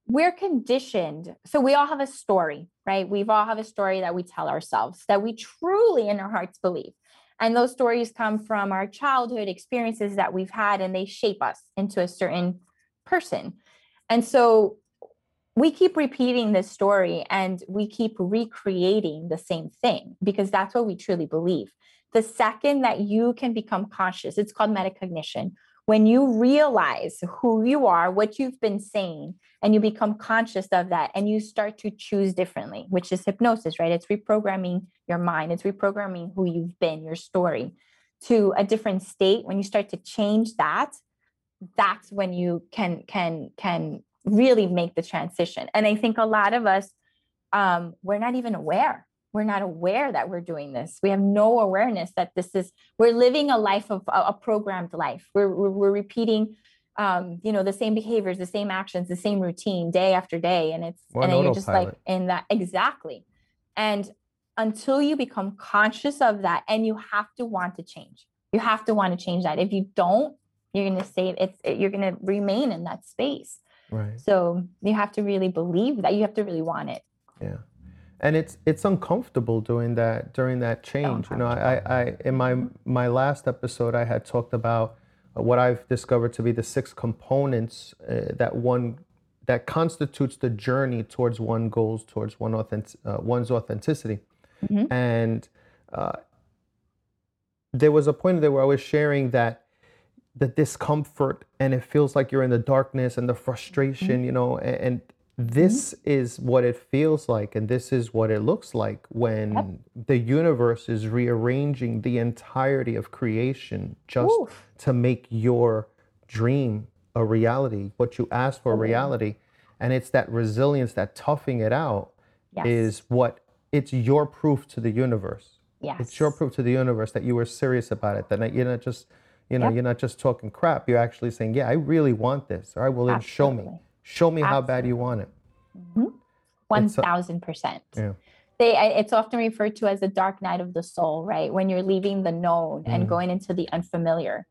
we're conditioned. So we all have a story, right? We've all have a story that we tell ourselves that we truly in our hearts believe. And those stories come from our childhood experiences that we've had, and they shape us into a certain person. And so we keep repeating this story and we keep recreating the same thing because that's what we truly believe. The second that you can become conscious, it's called metacognition when you realize who you are, what you've been saying, and you become conscious of that and you start to choose differently, which is hypnosis, right? It's reprogramming your mind, it's reprogramming who you've been, your story to a different state. When you start to change that, that's when you can can can really make the transition. And I think a lot of us um, we're not even aware we're not aware that we're doing this. We have no awareness that this is, we're living a life of a, programmed life. We're, we're, we're repeating, um, you know, the same behaviors, the same actions, the same routine day after day. And it's, and then you're just like in that, exactly. And until you become conscious of that, and you have to want to change, you have to want to change that. If you don't, you're going to say it's, it, you're going to remain in that space. Right. So you have to really believe that you have to really want it. Yeah and it's it's uncomfortable doing that during that change. You know, I, I in my my last episode I had talked about what I've discovered to be the six components uh, that one that constitutes the journey towards one goals towards one authentic, uh, one's authenticity, mm-hmm. and uh, there was a point there where I was sharing that the discomfort and it feels like you're in the darkness and the frustration, mm-hmm. you know, and, and this mm-hmm. is what it feels like and this is what it looks like when yep. the universe is rearranging the entirety of creation just Oof. to make your dream a reality what you asked for a reality and it's that resilience that toughing it out yes. is what it's your proof to the universe yes. it's your proof to the universe that you were serious about it that you're not just you know yep. you're not just talking crap you're actually saying yeah i really want this or i will show me show me how bad you want it Mhm. Thousand percent. Yeah. They, it's often referred to as the dark night of the soul, right? When you're leaving the known Mhm. and going into the unfamiliar.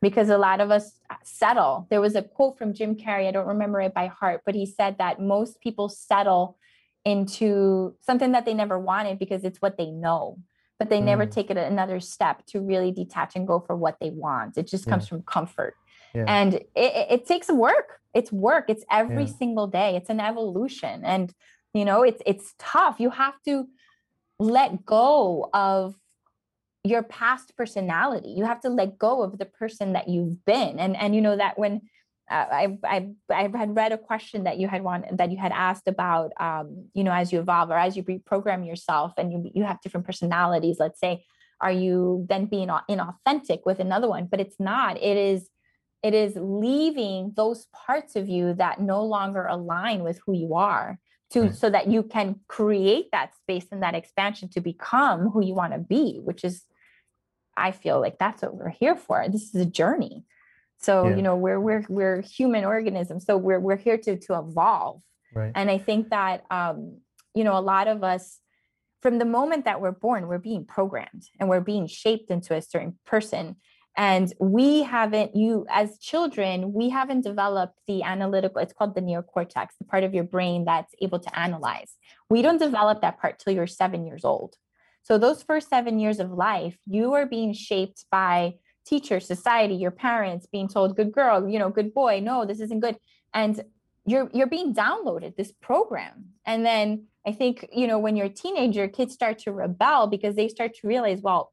Because a lot of us settle. There was a quote from Jim Carrey, I don't remember it by heart, but he said that most people settle into something that they never wanted because it's what they know, but they never Mm. take it another step to really detach and go for what they want. It just comes from comfort. Yeah. And it, it, takes work. It's work. It's every Yeah. single day. It's an evolution. And you know, it's it's tough. You have to let go of your past personality. You have to let go of the person that you've been. And and you know that when uh, I I I had read a question that you had wanted that you had asked about um, you know as you evolve or as you reprogram yourself and you you have different personalities. Let's say, are you then being inauthentic with another one? But it's not. It is it is leaving those parts of you that no longer align with who you are to Right. so that you can create that space and that expansion to become who you want to be which is i feel like that's what we're here for. This is a journey. So Yeah. you know we're we're we're human organisms so we're we're here to to evolve. Right. And i think that um you know a lot of us from the moment that we're born we're being programmed and we're being shaped into a certain person and we haven't you as children we haven't developed the analytical it's called the neocortex the part of your brain that's able to analyze. We don't develop that part till you're seven years old. So those first seven years of life you are being shaped by teacher society your parents being told good girl you know good boy no this isn't good. And you're you're being downloaded this program. And then i think you know when you're a teenager kids start to rebel because they start to realize well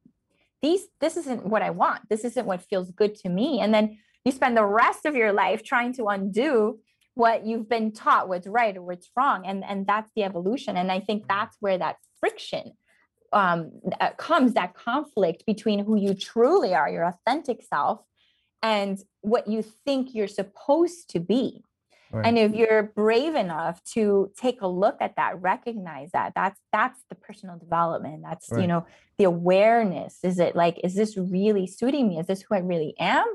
these this isn't what i want. This isn't what feels good to me. And then you spend the rest of your life trying to undo what you've been taught what's right or what's wrong. And and that's the evolution. And i think that's where that friction um uh, comes that conflict between who you truly are your authentic self and what you think you're supposed to be right. and if you're brave enough to take a look at that recognize that that's that's the personal development. That's you know the awareness. Is it like is this really suiting me? Is this who i really am?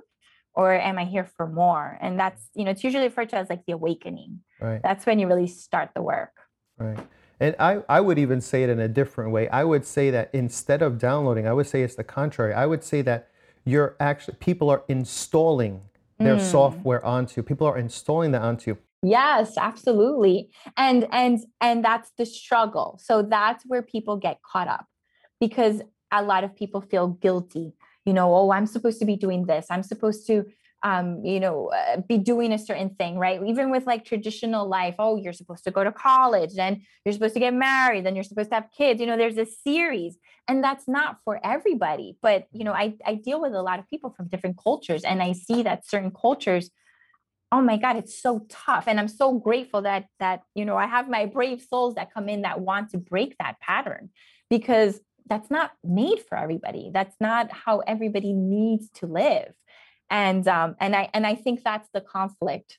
Or am i here for more? And that's you know it's usually referred to as like the awakening. Right. That's when you really start the work. Right. And I, I would even say it in a different way. I would say that instead of downloading, I would say it's the contrary. I would say that you're actually, people are installing their Mm. software onto. People are installing that onto. Yes, absolutely. And and and that's the struggle. So that's where people get caught up because a lot of people feel guilty. You know, oh, I'm supposed to be doing this. I'm supposed to um, you know, uh, be doing a certain thing, right? Even with like traditional life, oh, you're supposed to go to college, then you're supposed to get married, then you're supposed to have kids. You know, there's a series, and that's not for everybody. But you know, I I deal with a lot of people from different cultures, and I see that certain cultures oh my god it's so tough and i'm so grateful that that you know i have my brave souls that come in that want to break that pattern because that's not made for everybody that's not how everybody needs to live and um and i and i think that's the conflict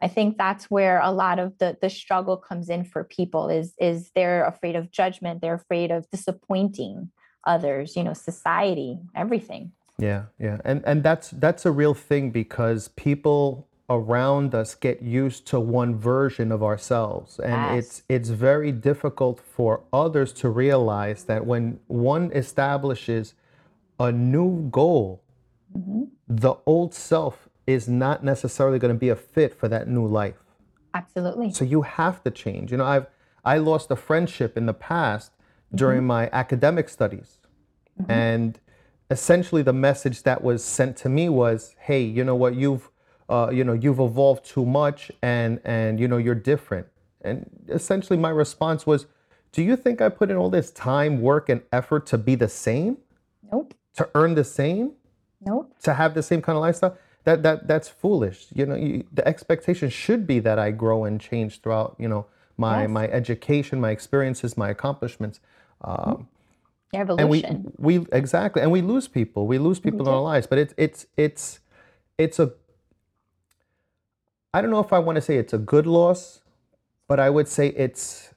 i think that's where a lot of the the struggle comes in for people is is they're afraid of judgment they're afraid of disappointing others you know society everything Yeah, yeah. And and that's that's a real thing because people around us get used to one version of ourselves and Yes. it's it's very difficult for others to realize that when one establishes a new goal, Mhm. the old self is not necessarily going to be a fit for that new life. absolutely So you have to change. You know, I've I lost a friendship in the past during my academic studies. And essentially the message that was sent to me was, "Hey, you know what? You've uh, you know, you've evolved too much and and you know, you're different." And essentially my response was, "Do you think I put in all this time, work and effort to be the same? nope To earn the same?" Nope to have the same kind of lifestyle that that that's foolish. You know you, the expectation should be that i grow and change throughout you know my Yes. my education my experiences my accomplishments. Um, and we evolution. we exactly. And we lose people. We lose people in our lives. But it's it's it's it's a i don't know if i want to say it's a good loss but i would say it's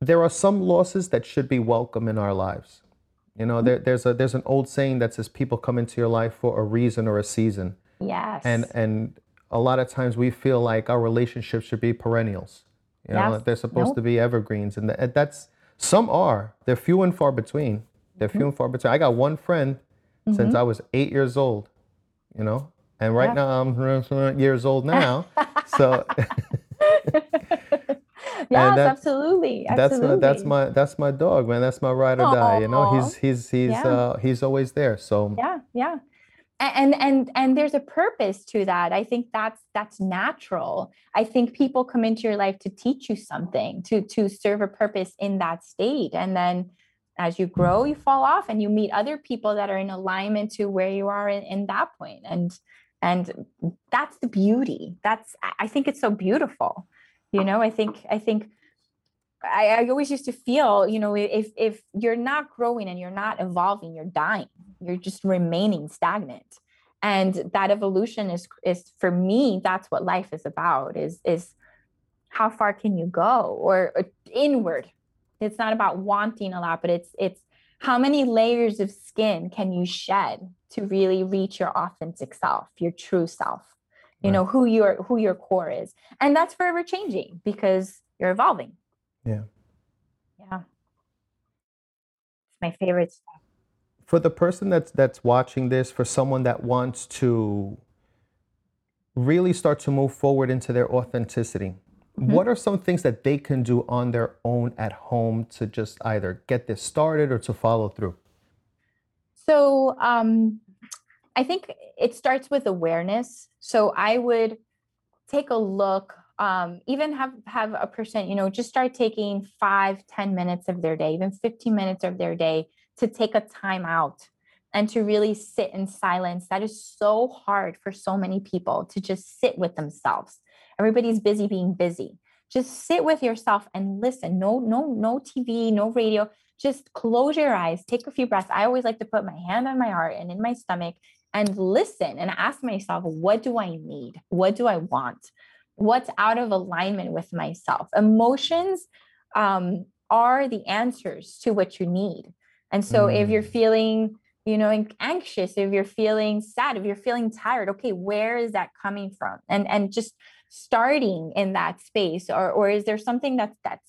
there are some losses that should be welcome in our lives you know there, there's a there's an old saying that says people come into your life for a reason or a season yes and and a lot of times we feel like our relationships should be perennials. You know, Yes. they're supposed Nope. to be evergreens, and that's some are. They're few and far between. They're Mm-hmm. few and far between. I got one friend since I was eight years old. You know, and right Yeah. now I'm years old now. so yes, that's- absolutely. that's my, that's my that's my dog, man. That's my ride or die. You know, he's he's he's Yeah. uh he's always there. So yeah yeah and and and there's a purpose to that i think that's that's natural i think people come into your life to teach you something to to serve a purpose in that state and then as you grow you fall off and you meet other people that are in alignment to where you are in, in that point. and and that's the beauty that's I think it's so beautiful you know i think i think I, I always used to feel, you know, if if you're not growing and you're not evolving, you're dying. You're just remaining stagnant. And that evolution is is for me, that's what life is about, is is how far can you go or, or inward. It's not about wanting a lot, but it's it's how many layers of skin can you shed to really reach your authentic self, your true self, you Right. know, who your who your core is. And that's forever changing because you're evolving. Yeah. Yeah. It's my favorite stuff. for the person that's that's watching this, for someone that wants to really start to move forward into their authenticity, Mhm. what are some things that they can do on their own at home to just either get this started or to follow through? So um, I think it starts with awareness. So I would take a look, um, even have have a percent, you know, just start taking five, ten minutes of their day, even 15 minutes of their day to take a time out and to really sit in silence. That is so hard for so many people to just sit with themselves. Everybody's busy being busy. Just sit with yourself and listen. No, no, no TV, no radio just close your eyes, take a few breaths. I always like to put my hand on my heart and in my stomach and listen and ask myself, what do I need? What do I want? What's out of alignment with myself? Emotions um, are the answers to what you need. And so if you're Mm. feeling, you know, anxious, if you're feeling sad, if you're feeling tired, okay, where is that coming from? And and just starting in that space, or or is there something that's that's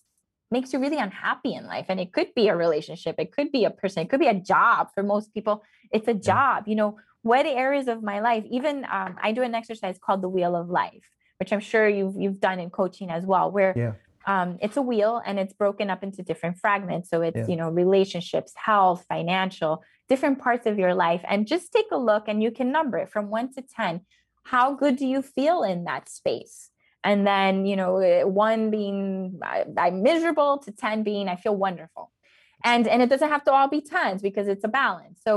makes you really unhappy in life and it could be a relationship it could be a person it could be a job for most people it's a job you know what areas of my life even um, i do an exercise called the wheel of life which i'm sure you've you've done in coaching as well where Yeah. um, it's a wheel and it's broken up into different fragments. So it's Yeah. you know relationships health financial different parts of your life. And just take a look and you can number it from 1 to 10 how good do you feel in that space? And then you know eh, one being I, i'm miserable to 10 being i feel wonderful. And and it doesn't have to all be tens because it's a balance. So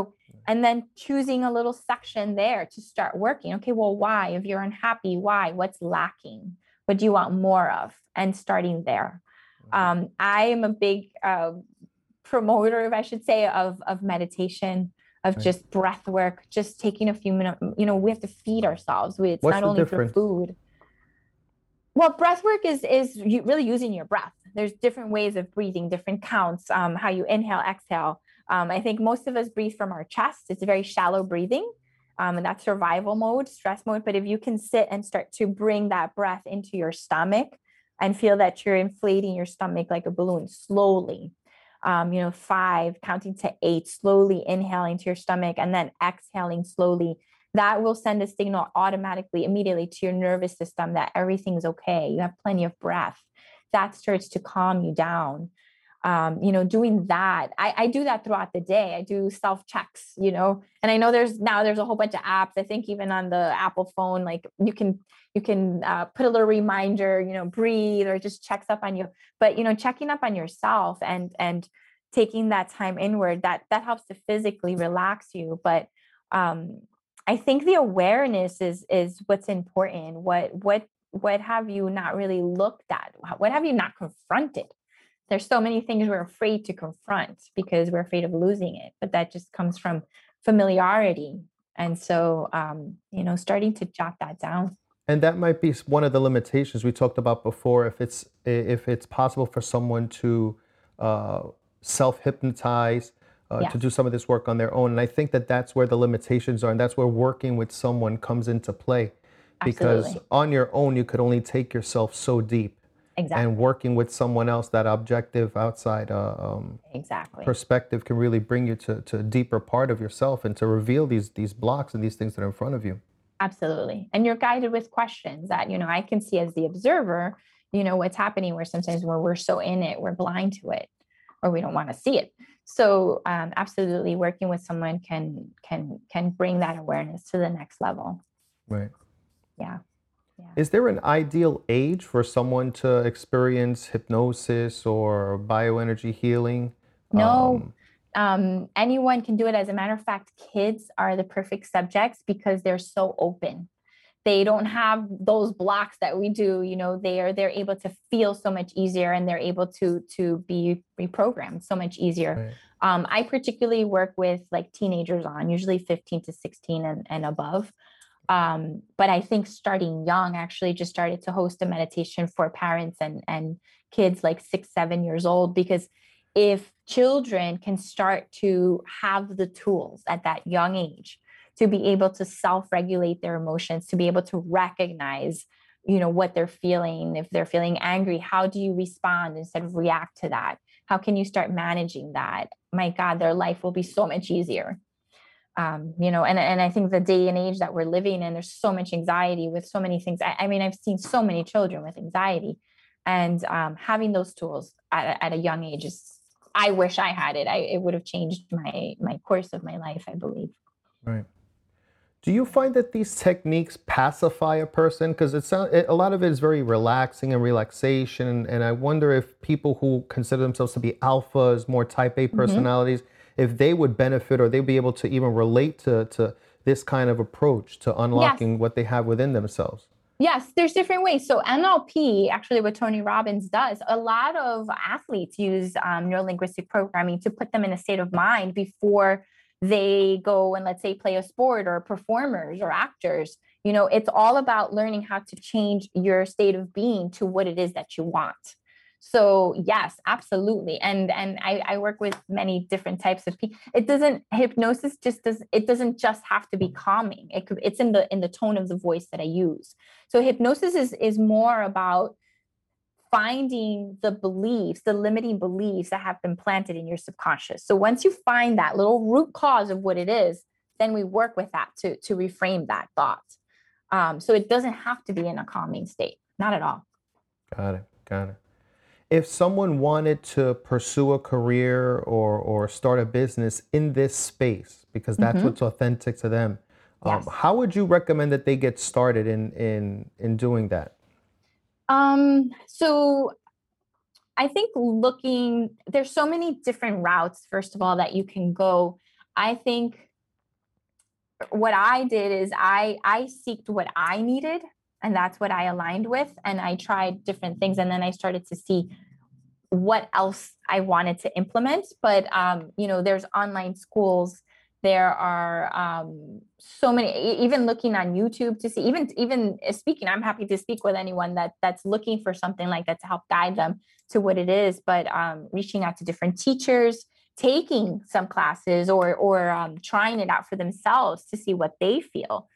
and then choosing a little section there to start working. Okay well why? If you're unhappy why? What's lacking? What do you want more of? And starting there. Um, i am a big uh, promoter if i should say of of meditation of Right. just breath work just taking a few minutes you know we have to feed ourselves. We, it's What's not only difference? for food. Well, breath work is is really using your breath. There's different ways of breathing, different counts, um, how you inhale, exhale. Um, I think most of us breathe from our chest. It's very shallow breathing, um, and that's survival mode, stress mode. But if you can sit and start to bring that breath into your stomach and feel that you're inflating your stomach like a balloon slowly, um, you know, five, counting to eight, slowly inhaling to your stomach and then exhaling slowly that will send a signal automatically immediately to your nervous system that everything's okay you have plenty of breath that starts to calm you down um, you know doing that I, I do that throughout the day i do self checks you know and i know there's now there's a whole bunch of apps i think even on the apple phone like you can you can uh, put a little reminder you know breathe or just checks up on you but you know checking up on yourself and and taking that time inward that that helps to physically relax you but um I think the awareness is is what's important. What what what have you not really looked at? What have you not confronted? There's so many things we're afraid to confront because we're afraid of losing it, but that just comes from familiarity. And so, um, you know, starting to jot that down. And that might be one of the limitations we talked about before. If it's if it's possible for someone to uh, self hypnotize, uh, Yes. to do some of this work on their own, and I think that that's where the limitations are, and that's where working with someone comes into play, Absolutely. Because on your own, you could only take yourself so deep. Exactly. And working with someone else, that objective outside uh, um, exactly perspective can really bring you to, to a deeper part of yourself and to reveal these these blocks and these things that are in front of you. Absolutely. And you're guided with questions that, you know, I can see as the observer, you know, what's happening where sometimes where we're so in it, we're blind to it or we don't want to see it. So um, absolutely working with someone can can can bring that awareness to the next level. Right. Yeah. Yeah. Is there an ideal age for someone to experience hypnosis or bioenergy healing? No, um, um, anyone can do it. As a matter of fact, kids are the perfect subjects because they're so open. They don't have those blocks that we do. You know, they are they're able to feel so much easier, and they're able to to be reprogrammed so much easier. Right. Um, I particularly work with like teenagers on, usually 15 to 16 and, and above. Um, but I think starting young, actually just started to host a meditation for parents and and kids like six, seven years old because if children can start to have the tools at that young age to be able to self-regulate their emotions to be able to recognize you know what they're feeling if they're feeling angry how do you respond instead of react to that? How can you start managing that? My god their life will be so much easier um, you know and, and i think the day and age that we're living in there's so much anxiety with so many things i, I mean i've seen so many children with anxiety and um, having those tools at, at a young age is I wish I had it. I it would have changed my my course of my life, I believe. Right. Do you find that these techniques pacify a person? Because it sounds a lot of it is very relaxing and relaxation, and, and I wonder if people who consider themselves to be alphas, more Type A mm-hmm. personalities, mm-hmm. If they would benefit or they'd be able to even relate to to this kind of approach to unlocking yes. what they have within themselves. Yes, there's different ways. So NLP, actually, what Tony Robbins does, a lot of athletes use um, neurolinguistic programming to put them in a state of mind before they go and let's say play a sport or performers or actors. You know, it's all about learning how to change your state of being to what it is that you want so yes absolutely and and I, I work with many different types of people it doesn't hypnosis just does it doesn't just have to be calming it could it's in the in the tone of the voice that i use. So hypnosis is is more about finding the beliefs the limiting beliefs that have been planted in your subconscious. So once you find that little root cause of what it is then we work with that to to reframe that thought. Um, so it doesn't have to be in a calming state not at all. Got it got it if someone wanted to pursue a career or or start a business in this space because that's mm-hmm. what's authentic to them um, how would you recommend that they get started in in in doing that? Um so i think looking there's so many different routes first of all that you can go. I think what i did is i i seeked what i needed and that's what i aligned with and i tried different things and then i started to see what else i wanted to implement. But um, you know there's online schools there are um, so many even looking on youtube to see even even speaking i'm happy to speak with anyone that that's looking for something like that to help guide them to what it is. But um, reaching out to different teachers taking some classes or or um, trying it out for themselves to see what they feel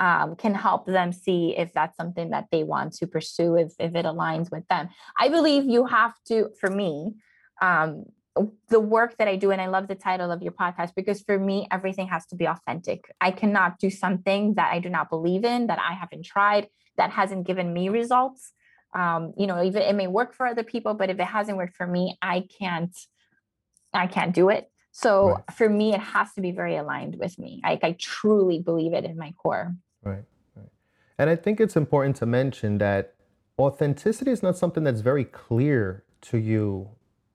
um, can help them see if that's something that they want to pursue, if, if it aligns with them. I believe you have to, for me, um, the work that I do, and I love the title of your podcast because for me, everything has to be authentic. I cannot do something that I do not believe in, that I haven't tried, that hasn't given me results. Um, you know, even it may work for other people, but if it hasn't worked for me, I can't, I can't do it. So right. for me, it has to be very aligned with me. I, I truly believe it in my core. Right, right. And I think it's important to mention that authenticity is not something that's very clear to you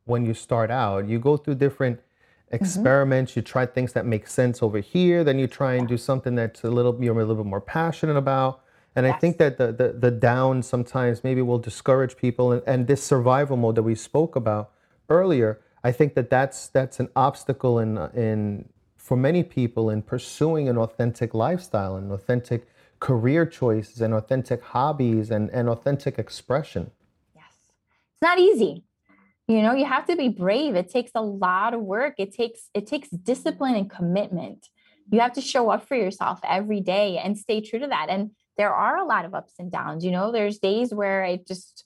when you start out. You go through different mm-hmm. experiments, mm-hmm. you try things that make sense over here, then you try and do something that's a little you're a little bit more passionate about. And yes. I think that the, the the down sometimes maybe will discourage people and, and this survival mode that we spoke about earlier I think that that's that's an obstacle in in for many people in pursuing an authentic lifestyle and authentic career choices and authentic hobbies and, and authentic expression. Yes. It's not easy. You know, you have to be brave. It takes a lot of work. It takes it takes discipline and commitment. You have to show up for yourself every day and stay true to that. And there are a lot of ups and downs. You know, there's days where I just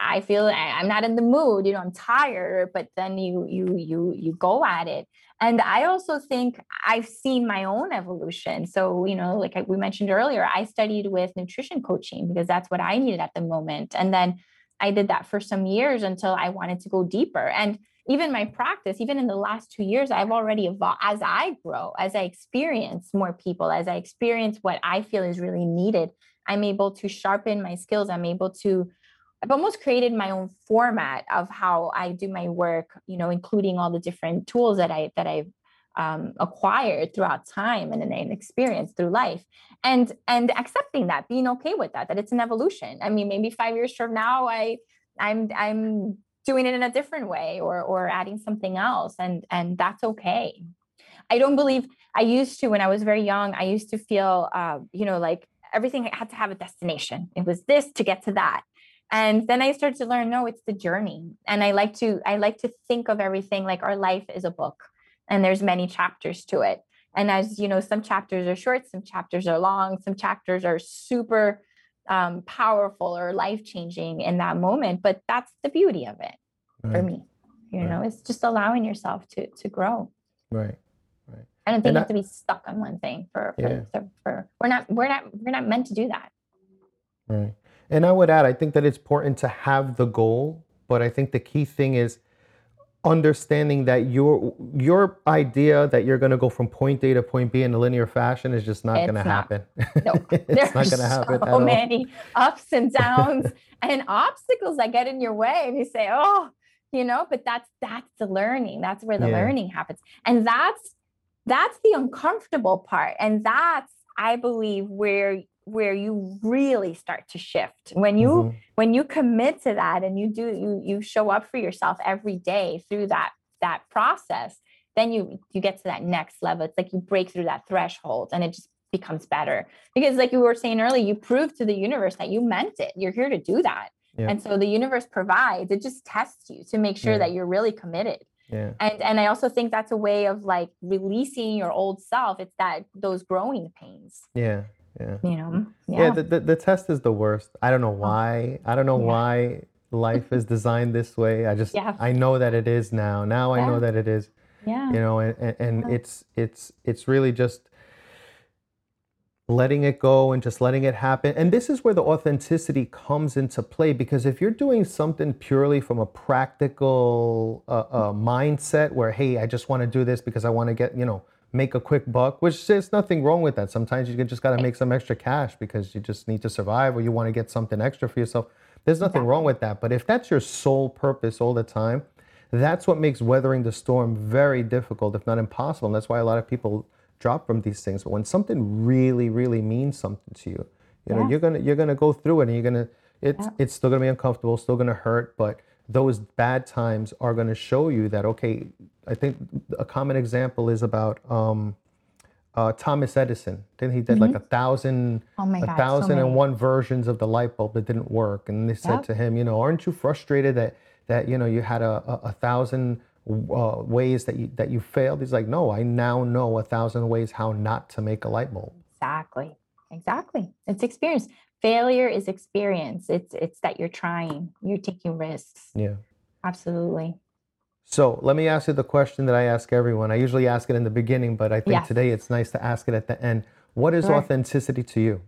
I feel I'm not in the mood, you know, I'm tired, but then you you you you go at it. And I also think I've seen my own evolution. So, you know, like we mentioned earlier, I studied with nutrition coaching because that's what I needed at the moment. And then I did that for some years until I wanted to go deeper. And even my practice, even in the last two years, I've already evolved as I grow, as I experience more people, as I experience what I feel is really needed. I'm able to sharpen my skills. I'm able to I've almost created my own format of how I do my work, you know, including all the different tools that I that I've um, acquired throughout time and an experience through life, and and accepting that, being okay with that, that it's an evolution. I mean, maybe five years from now, I I'm I'm doing it in a different way or or adding something else, and and that's okay. I don't believe I used to when I was very young. I used to feel, uh, you know, like everything had to have a destination. It was this to get to that and then i started to learn no it's the journey. And i like to i like to think of everything like our life is a book and there's many chapters to it. And as you know some chapters are short some chapters are long some chapters are super um, powerful or life changing in that moment but that's the beauty of it right. for me. You right. know it's just allowing yourself to to grow. Right right. I don't think and you have to be stuck on one thing for for, yeah. for, for we're not we're not we're not meant to do that. Right and I would add, I think that it's important to have the goal, but I think the key thing is understanding that your your idea that you're going to go from point A to point B in a linear fashion is just not going to happen. No, it's not going to happen. So many ups and downs and obstacles that get in your way, and you say, "Oh, you know." But that's that's the learning. That's where the yeah. learning happens, and that's that's the uncomfortable part, and that's I believe where where you really start to shift when you mm-hmm. when you commit to that and you do you you show up for yourself every day through that that process then you you get to that next level it's like you break through that threshold and it just becomes better because like you were saying earlier you prove to the universe that you meant it you're here to do that yeah. and so the universe provides it just tests you to make sure yeah. that you're really committed yeah. And and I also think that's a way of like releasing your old self. It's that those growing pains. Yeah yeah. You know yeah, yeah. the, the, the, test is the worst. I don't know oh. why. I don't know yeah. why life is designed this way. I just yeah. i know that it is now. Now i know that it is yeah. you know and, and, and it's it's it's really just letting it go and just letting it happen. And this is where the authenticity comes into play because if you're doing something purely from a practical uh, uh, mindset where hey i just want to do this because i want to get you know make a quick buck, which there's nothing wrong with that. Sometimes you just got to make some extra cash because you just need to survive or you want to get something extra for yourself. There's nothing wrong with that. But if that's your sole purpose all the time, that's what makes weathering the storm very difficult, if not impossible. And that's why a lot of people drop from these things. But when something really, really means something to you, you know, yeah. you're gonna you're gonna go through it and you're gonna it's yeah. it's still gonna be uncomfortable, still gonna hurt, but those bad times are going to show you that okay i think a common example is about um, uh, thomas edison. Then he did mm-hmm. like a thousand oh a God, thousand so and one versions of the light bulb that didn't work. And they said yep. to him you know aren't you frustrated that that you know you had a, a, a thousand uh, ways that you that you failed? He's like no i now know a thousand ways how not to make a light bulb. Exactly. Exactly. It's experience failure is experience. It's it's that you're trying you're taking risks. Yeah. Absolutely. So let me ask you the question that i ask everyone. I usually ask it in the beginning but i think yes. today it's nice to ask it at the end. What is sure. authenticity to you?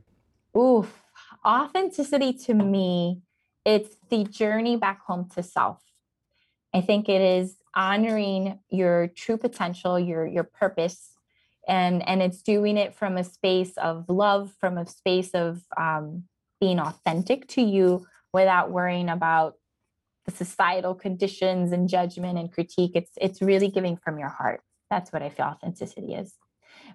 Oof. Authenticity to me it's the journey back home to self. I think it is honoring your true potential your your purpose and and it's doing it from a space of love from a space of um, being authentic to you without worrying about the societal conditions and judgment and critique. It's it's really giving from your heart. That's what i feel authenticity is.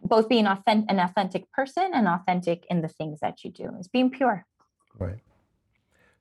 Both being authentic an authentic person and authentic in the things that you do. Is being pure. Right.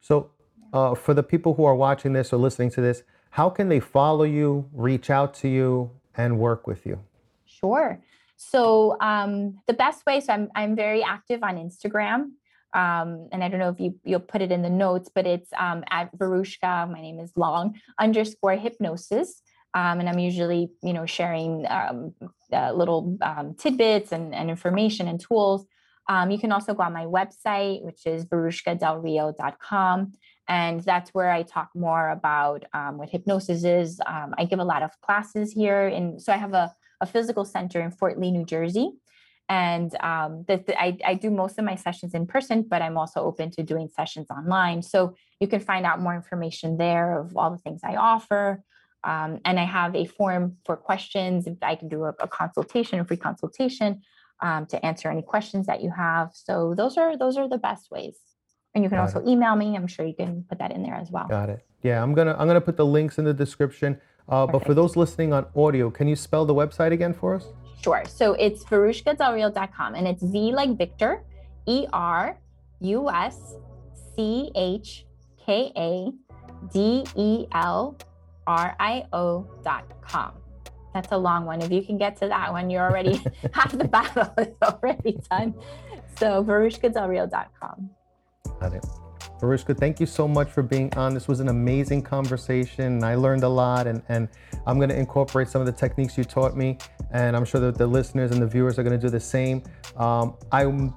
So uh, for the people who are watching this or listening to this how can they follow you reach out to you and work with you? Sure so um, the best way, so I'm I'm very active on Instagram. Um, and I don't know if you you'll put it in the notes, but it's um, at Veruschka. My name is long underscore hypnosis. Um, and I'm usually, you know, sharing um, uh, little um, tidbits and, and information and tools Um, you can also go on my website, which is veruschkadelrio.com. And that's where I talk more about um, what hypnosis is. Um, I give a lot of classes here. And so I have a, a physical center in Fort Lee, New Jersey. And um, the, the, I, I do most of my sessions in person, but I'm also open to doing sessions online. So you can find out more information there of all the things I offer. Um, and I have a form for questions. If I can do a, a consultation, a free consultation um, to answer any questions that you have. So those are those are the best ways. And you can Got also email me. I'm sure you can put that in there as well. Got it. Yeah, I'm gonna I'm gonna put the links in the description. Uh, but for those listening on audio, can you spell the website again for us? Sure. So it's veruschkadelrio.com and it's V like Victor, E R U S C H K A D E L R I O dot com. That's a long one. If you can get to that one, you're already half the battle is already done. So veruschkadelrio.com. Got it. Veruschka, thank you so much for being on. This was an amazing conversation. I learned a lot, and, and I'm going to incorporate some of the techniques you taught me. And I'm sure that the listeners and the viewers are going to do the same. Um, I'm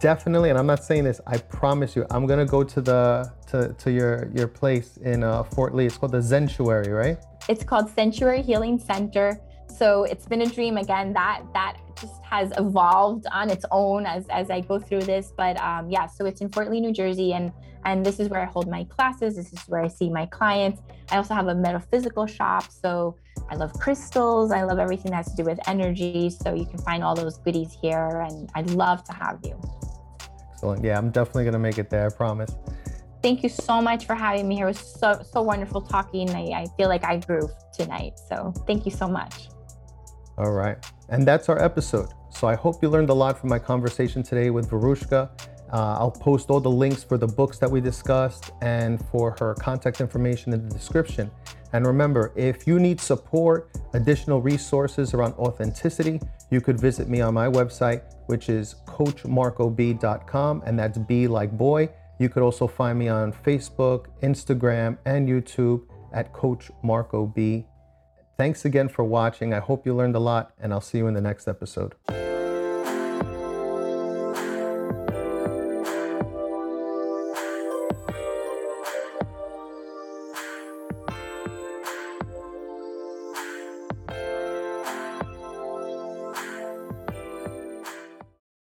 definitely, and I'm not saying this, I promise you, I'm going to go to the to, to your your place in uh, Fort Lee. It's called the Zentuary, right? It's called Zentuary Healing Center. So it's been a dream again that that just has evolved on its own as as I go through this. But um, yeah, so it's in Fort Lee, New Jersey, and and this is where I hold my classes. This is where I see my clients. I also have a metaphysical shop. So I love crystals. I love everything that has to do with energy. So you can find all those goodies here, and I'd love to have you. Excellent. Yeah, I'm definitely going to make it there. I promise. Thank you so much for having me here. It was so so wonderful talking. I, I feel like I grew tonight. So thank you so much. All right. And that's our episode. So I hope you learned a lot from my conversation today with Veruschka. Uh, I'll post all the links for the books that we discussed and for her contact information in the description. And remember, if you need support, additional resources around authenticity, you could visit me on my website, which is coachmarcob.com, and that's B like boy. You could also find me on Facebook, Instagram, and YouTube at Coach Marco B. Thanks again for watching. I hope you learned a lot, and I'll see you in the next episode.